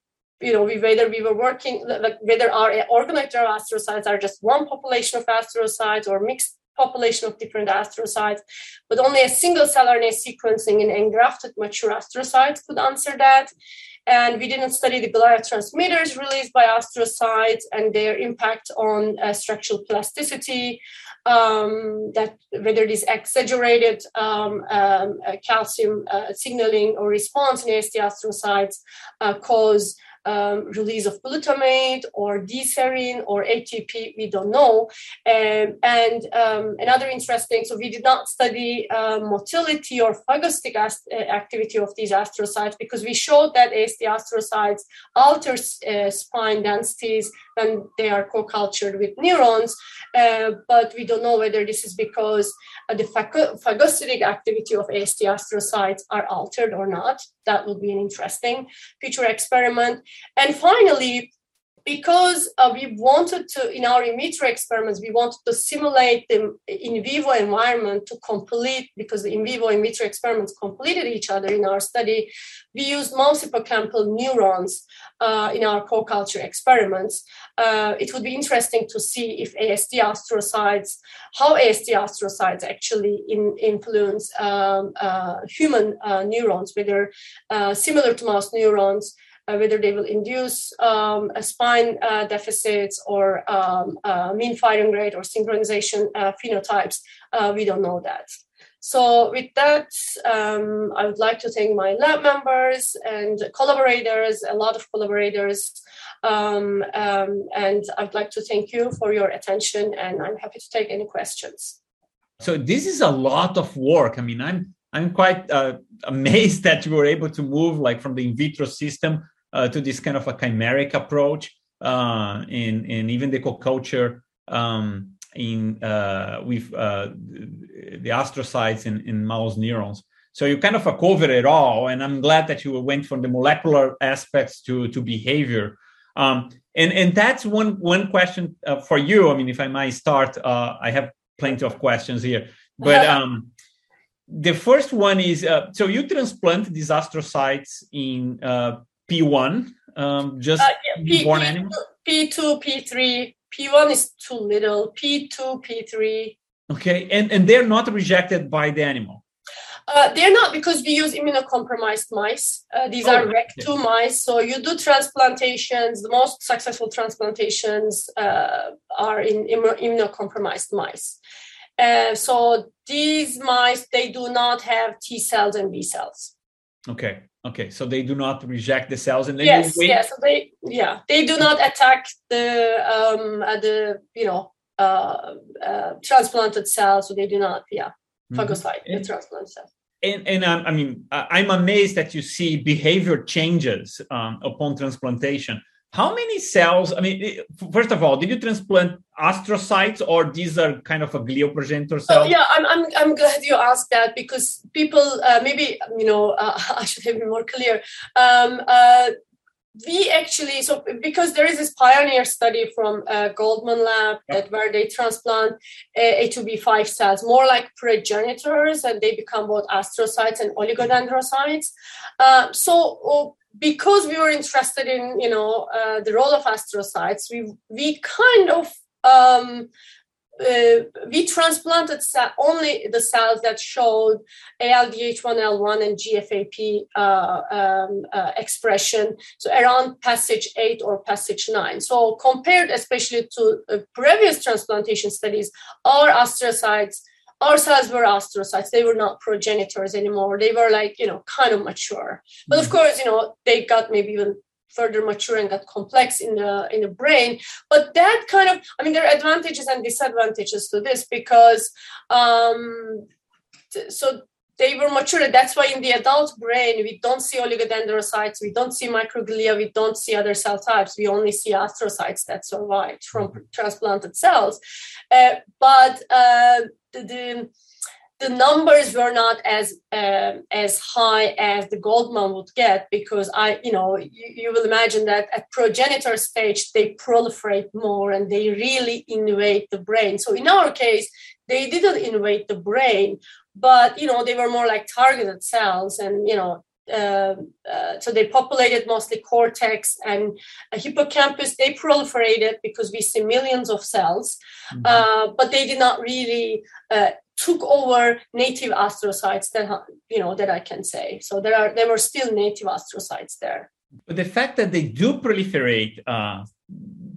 you know, we, whether we were working, like whether our organoid astrocytes are just one population of astrocytes or mixed population of different astrocytes, but only a single cell RNA sequencing in engrafted mature astrocytes could answer that. And we didn't study the glia transmitters released by astrocytes and their impact on uh, structural plasticity um, that whether it is exaggerated um, um, uh, calcium uh, signaling or response in AST astrocytes uh, cause um, release of glutamate or D-serine or ATP, we don't know. Um, and um, another interesting, so we did not study uh, motility or phagocytic uh, activity of these astrocytes because we showed that AST astrocytes alter uh, spine densities when they are co-cultured with neurons, uh, but we don't know whether this is because uh, the phagocytic activity of AST astrocytes are altered or not. That would be an interesting future experiment. And finally, because uh, we wanted to, in our in vitro experiments, we wanted to simulate the in vivo environment to complete, because the in vivo in vitro experiments completed each other in our study, we used mouse hippocampal neurons uh, in our co-culture experiments. Uh, it would be interesting to see if AST astrocytes, how AST astrocytes actually in, influence um, uh, human uh, neurons, whether uh, similar to mouse neurons, whether they will induce um, spine uh, deficits or um, uh, mean firing rate or synchronization uh, phenotypes. Uh, we don't know that. So with that, um, I would like to thank my lab members and collaborators, a lot of collaborators. Um, um, and I'd like to thank you for your attention and I'm happy to take any questions. So this is a lot of work. I mean, I'm I'm quite uh, amazed that you were able to move like from the in vitro system uh, to this kind of a chimeric approach uh, in in even the co-culture um, in uh, with uh, the astrocytes in, in mouse neurons. So you kind of covered it all, and I'm glad that you went from the molecular aspects to to behavior. Um, and and that's one one question uh, for you. I mean, if I might start, uh, I have plenty of questions here, but um, the first one is uh, so you transplant these astrocytes in uh, P1, um, just uh, yeah, P, born animals? P2, P3. P1 is too little. P2, P3. Okay, and, and they're not rejected by the animal. Uh, they're not because we use immunocompromised mice. Uh, these oh, are REC2 okay. mice. So you do transplantations. The most successful transplantations uh, are in immunocompromised mice. Uh, so these mice, they do not have T cells and B cells. Okay. Okay. So they do not reject the cells, and then yes, yes. So they, yeah, they do not attack the um, uh, the you know uh, transplanted cells. So they do not, yeah, mm-hmm. phagocyte mm-hmm. the transplanted cells and, and um, I mean, I'm amazed that you see behavior changes um, upon transplantation. How many cells? I mean, first of all, did you transplant astrocytes, or these are kind of a glial progenitor oh, cells? Oh, yeah, I'm, I'm, I'm glad you asked that because people uh, maybe you know uh, I should have been more clear. Um, uh, we actually so because there is this pioneer study from uh, Goldman Lab that where they transplant uh, A2B5 cells more like progenitors and they become both astrocytes and oligodendrocytes. Uh, so uh, because we were interested in you know uh, the role of astrocytes, we we kind of um, uh, we transplanted only the cells that showed ALDH1L1 and GFAP uh, um, uh, expression, so around passage 8 or passage 9. So compared especially to uh, previous transplantation studies, our astrocytes, our cells were astrocytes. They were not progenitors anymore. They were like, you know, kind of mature. But of mm. course, you know, they got maybe even further mature and got complex in the in the brain but that kind of i mean there are advantages and disadvantages to this because um so they were mature that's why in the adult brain we don't see oligodendrocytes we don't see microglia we don't see other cell types we only see astrocytes that survived from mm-hmm. transplanted cells uh, but uh, the, the numbers were not as um, as high as the Goldman would get because I, you know, you, you, will imagine that at progenitor stage they proliferate more and they really invade the brain. So in our case, they didn't invade the brain, but you know they were more like targeted cells, and you know uh, uh, so they populated mostly cortex and hippocampus. They proliferated because we see millions of cells, mm-hmm. uh, but they did not really uh, took over native astrocytes that you know that I can say. So there are there were still native astrocytes there. But the fact that they do proliferate, uh,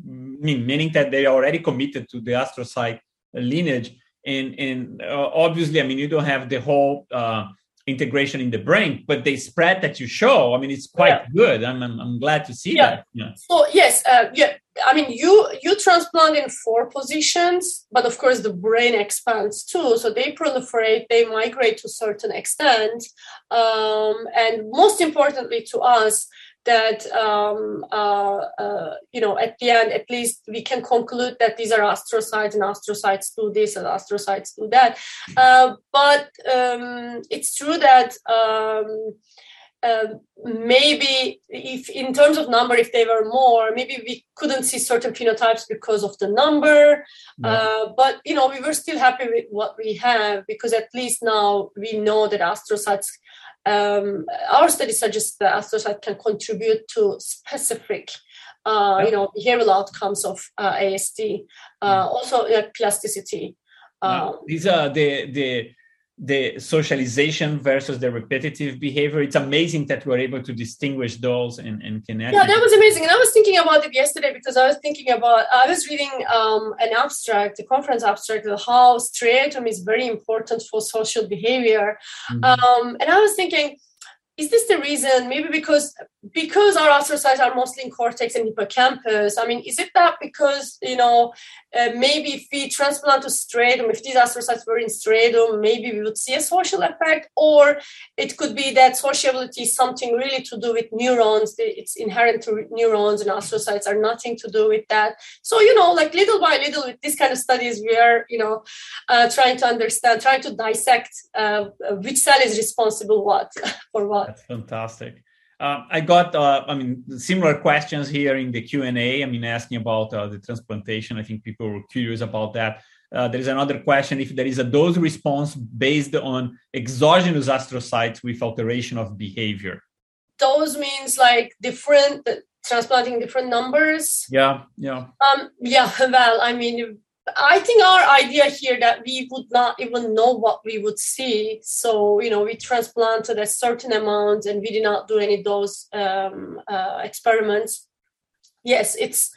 meaning that they are already committed to the astrocyte lineage, and and uh, obviously, I mean, you don't have the whole uh, integration in the brain, but the spread that you show, I mean, it's quite yeah. good. I'm, I'm, I'm glad to see yeah. that. Yeah. So yes, uh, yeah. I mean, you you transplant in four positions, but of course the brain expands too. So they proliferate, they migrate to a certain extent, um, and most importantly to us, that um, uh, uh, you know at the end at least we can conclude that these are astrocytes and astrocytes do this and astrocytes do that. Uh, but um, it's true that um, uh, maybe if in terms of number if they were more maybe we couldn't see certain phenotypes because of the number. Uh, but you know we were still happy with what we have because at least now we know that astrocytes um, our study suggests that astrocyte can contribute to specific uh, you know behavioral outcomes of uh, ASD, uh, mm. also plasticity. Uh, these are the the the socialization versus the repetitive behavior. It's amazing that we're able to distinguish those and, and connect. Yeah, that was amazing. And I was thinking about it yesterday because I was thinking about, I was reading um, an abstract, a conference abstract, how striatum is very important for social behavior. Mm-hmm. Um, and I was thinking, is this the reason maybe because because our astrocytes are mostly in cortex and hippocampus i mean is it that because you know uh, maybe if we transplant to stratum, if these astrocytes were in stratum, maybe we would see a social effect or it could be that sociability is something really to do with neurons. It's inherent to neurons and astrocytes are nothing to do with that. So you know like little by little with this kind of studies we are you know uh, trying to understand trying to dissect uh, which cell is responsible what for what. That's fantastic. Uh, I got, uh, I mean, similar questions here in the Q and A. I mean, asking about uh, the transplantation. I think people were curious about that. uh, there is another question if there is a dose response based on exogenous astrocytes with alteration of behavior. Dose means like different transplanting different numbers. Yeah, yeah. Um, yeah. Well, I mean, I think our idea here that we would not even know what we would see. So, you know, we transplanted a certain amount and we did not do any dose um, uh, experiments. Yes, it's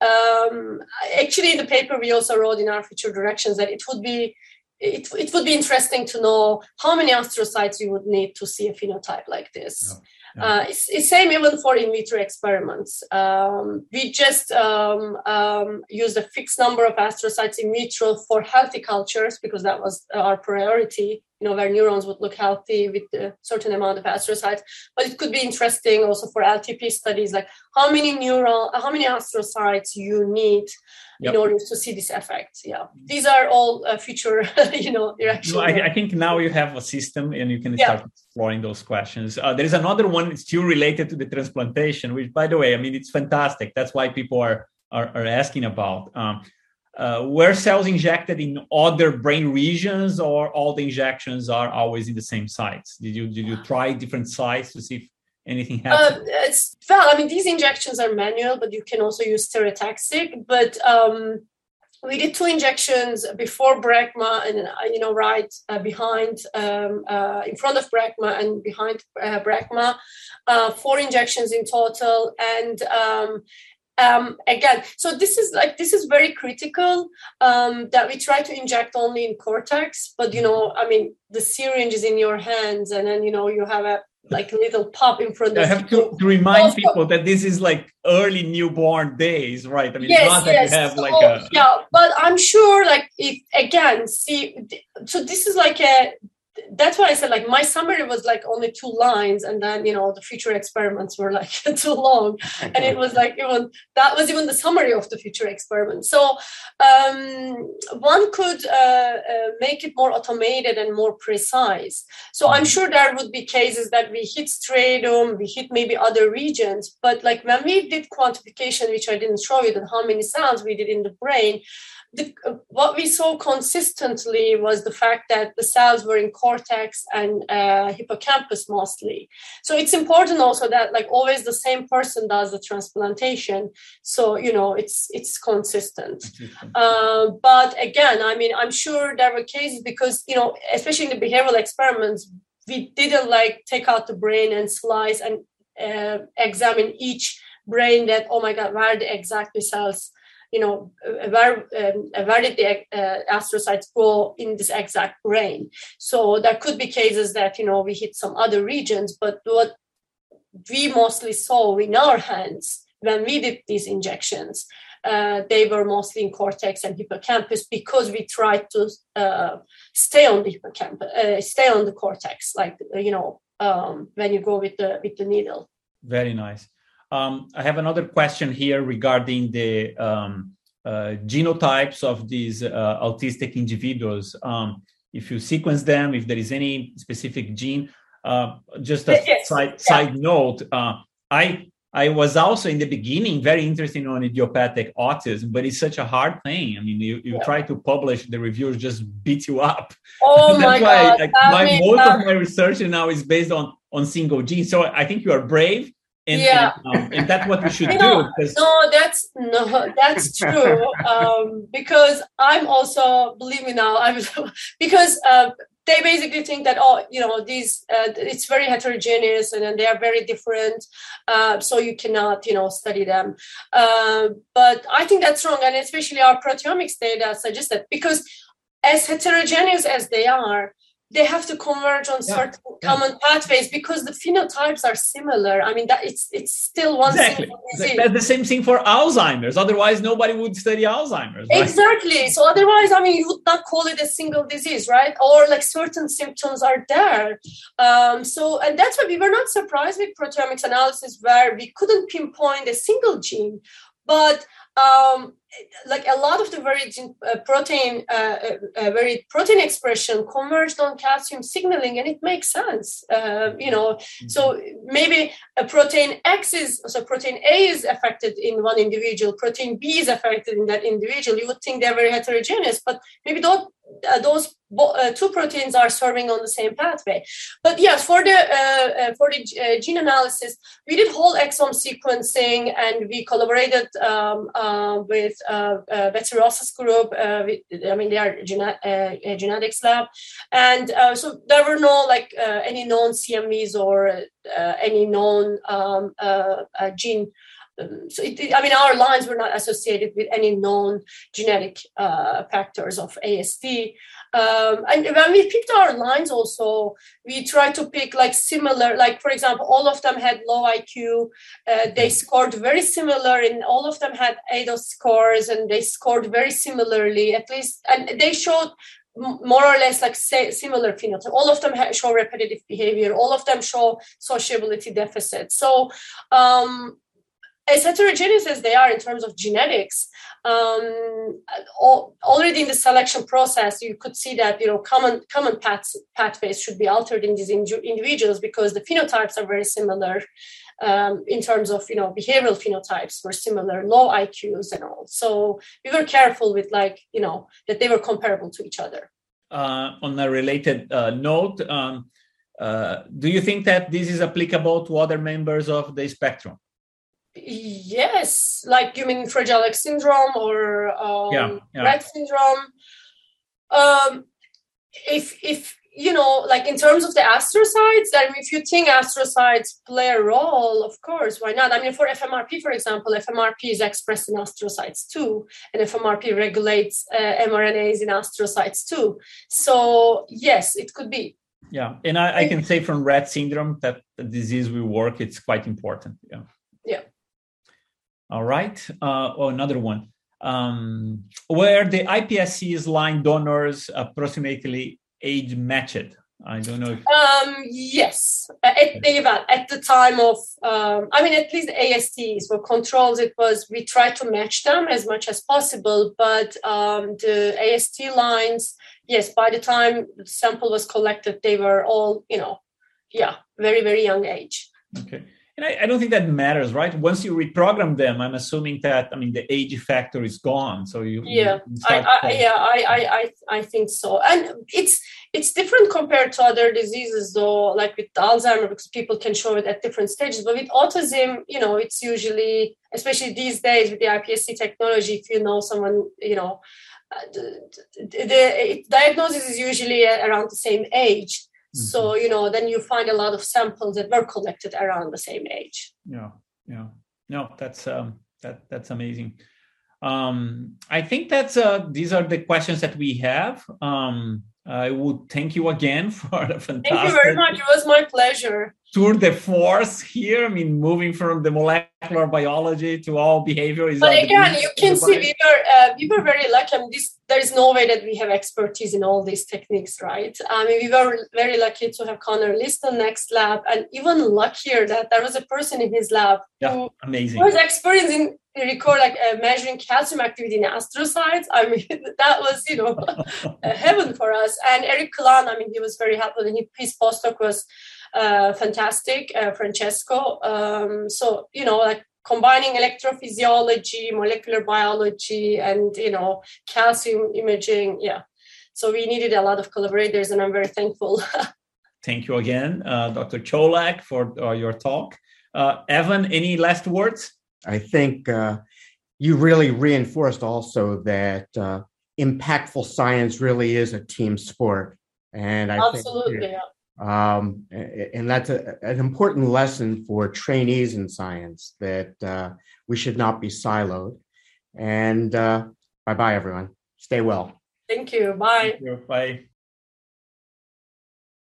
um, actually in the paper we also wrote in our future directions that it would be it, it would be interesting to know how many astrocytes you would need to see a phenotype like this. Yeah. Uh, it's, it's same even for in vitro experiments. Um, we just um, um, used a fixed number of astrocytes in vitro for healthy cultures because that was our priority you know, where neurons would look healthy with a certain amount of astrocytes. But it could be interesting also for LTP studies, like how many neural, how many astrocytes you need yep. in order to see this effect. Yeah, these are all uh, future, you know, directions. No, I, I, think now you have a system and you can yeah. start exploring those questions. Uh, there is another one still related to the transplantation, which, by the way, I mean, it's fantastic. That's why people are are, are asking about. Um, uh, were cells injected in other brain regions or all the injections are always in the same sites did you did you try different sites to see if anything happens uh, it's well i mean these injections are manual but you can also use stereotactic but um, we did two injections before Brecma and uh, you know right uh, behind um, uh, in front of Brecma and behind uh, Brecma, uh, four injections in total, and um, um, again so this is like this is very critical um, that we try to inject only in cortex but you know i mean the syringe is in your hands and then you know you have a like a little pop in front of I have to, to remind also, people that this is like early newborn days, right? I mean, yes, not that yes. you have so, like oh, a yeah, but I'm sure like if again, see, so this is like a that's why I said like my summary was like only two lines, and then you know the future experiments were like too long, and it was like even that was even the summary of the future experiment. So um, one could uh, uh, make it more automated and more precise. So I'm sure there would be cases that we hit striatum, we hit maybe other regions, but like when we did quantification, which I didn't show you, that how many sounds we did in the brain, the, what we saw consistently was the fact that the cells were in cortex and uh, hippocampus mostly. So it's important also that like always the same person does the transplantation. So you know it's it's consistent. Uh, but again, I mean, I'm sure there were cases because you know, especially in the behavioral experiments, we didn't like take out the brain and slice and uh, examine each brain that oh my god, where are the exactly cells you know, where, where did the uh, astrocytes go in this exact brain? So there could be cases that, you know, we hit some other regions, but what we mostly saw in our hands when we did these injections, uh, they were mostly in cortex and hippocampus because we tried to uh, stay on the hippocampus, uh, stay on the cortex, like you know, um, when you go with the with the needle. Very nice. Um, I have another question here regarding the um, uh, genotypes of these uh, autistic individuals. Um, if you sequence them, if there is any specific gene, uh, just a yes. side, side note, uh, I I was also in the beginning very interested on idiopathic autism, but it's such a hard thing. I mean, you, you yeah. try to publish, the reviewers just beat you up. Oh That's my why, god! Like, my, most um, of my research now is based on on single genes. So I think you are brave and, yeah. and, um, and that's what we should do. No, that's no, that's true. um, because I'm also believe me now. i'm because uh, they basically think that oh, you know, these uh, it's very heterogeneous and then they are very different, uh, so you cannot you know study them. Uh, but I think that's wrong, and especially our proteomics data suggests that because as heterogeneous as they are, they have to converge on yeah. certain yeah. common pathways because the phenotypes are similar. I mean, that it's it's still one exactly. disease. That's the same thing for Alzheimer's. Otherwise, nobody would study Alzheimer's. Right? Exactly. So otherwise, I mean, you would not call it a single disease, right? Or like certain symptoms are there. Um, so and that's why we were not surprised with proteomics analysis where we couldn't pinpoint a single gene, but um, like a lot of the very uh, protein, uh, uh, uh, very protein expression converged on calcium signaling, and it makes sense. Uh, you know, mm-hmm. so maybe a protein X is so protein A is affected in one individual, protein B is affected in that individual. You would think they're very heterogeneous, but maybe those uh, those uh, two proteins are serving on the same pathway. But yes, for the uh, uh for the uh, gene analysis, we did whole exome sequencing, and we collaborated um, uh, with uh, group. We, I mean, they are a genetics lab, and so there were no like any known CMVs or any known um, gene um, so it, I mean, our lines were not associated with any known genetic uh, factors of ASD. Um, and when we picked our lines, also we tried to pick like similar, like for example, all of them had low IQ. Uh, they scored very similar, and all of them had ADOS scores, and they scored very similarly, at least, and they showed more or less like say, similar phenotype. All of them show repetitive behavior. All of them show sociability deficit. So um, as heterogeneous as they are in terms of genetics, um, already in the selection process, you could see that you know common common paths, pathways should be altered in these individuals because the phenotypes are very similar. Um, in terms of you know behavioral phenotypes were similar, low IQs and all. So we were careful with like you know that they were comparable to each other. Uh, on a related uh, note, um, uh, do you think that this is applicable to other members of the spectrum? Yes, like you mean Fragile X syndrome or um, yeah, yeah. Rett syndrome. Um, if if you know, like in terms of the astrocytes, I mean, if you think astrocytes play a role, of course, why not? I mean, for FMRP, for example, FMRP is expressed in astrocytes too, and FMRP regulates uh, mRNAs in astrocytes too. So yes, it could be. Yeah, and I, I can say from Rett syndrome that the disease we work, it's quite important. Yeah. Yeah. All right. Uh, oh, another one. Um, where the iPSC's line donors approximately age matched. I don't know. If... Um, yes, at the at the time of, um, I mean, at least ASDs were controls. It was we tried to match them as much as possible, but um, the ASD lines, yes, by the time the sample was collected, they were all, you know, yeah, very very young age. Okay and I, I, don't think that matters, right? Once you reprogram them, I'm assuming that I mean the age factor is gone. So you yeah, you I, I yeah, I, I I think so, and it's it's different compared to other diseases, though, like with Alzheimer, because people can show it at different stages. But with autism, you know, it's usually, especially these days with the iPSC technology, if you know someone, you know, uh, the, the, the diagnosis is usually around the same age Mm-hmm. So, you know, then you find a lot of samples that were collected around the same age. Yeah. Yeah. No, that's um that that's amazing. Um I think that's uh these are the questions that we have. Um I would thank you again for the fantastic. Thank you very much. It was my pleasure. Tour de force here. I mean, moving from the molecular biology to all behavior is. But again, you can see we were uh, we were very lucky. I mean, this there is no way that we have expertise in all these techniques, right? I mean, we were very lucky to have Connor Liston next lab, and even luckier that there was a person in his lab yeah, who amazing. was experiencing record like uh, measuring calcium activity in astrocytes. I mean, that was you know heaven for us. And Eric Klann, I mean, he was very helpful, and he, his postdoc was uh, fantastic, uh, Francesco. Um, so you know, like combining electrophysiology, molecular biology, and you know, calcium imaging. Yeah. So we needed a lot of collaborators, and I'm very thankful. Thank you again, uh, Dr. Colak, for uh, your talk. Uh, Evan, any last words? I think uh, you really reinforced also that uh, impactful science really is a team sport, and I absolutely. Think, um, and that's a, an important lesson for trainees in science that uh, we should not be siloed. And uh, bye bye, everyone. Stay well. Thank you. Bye. Thank you. Bye.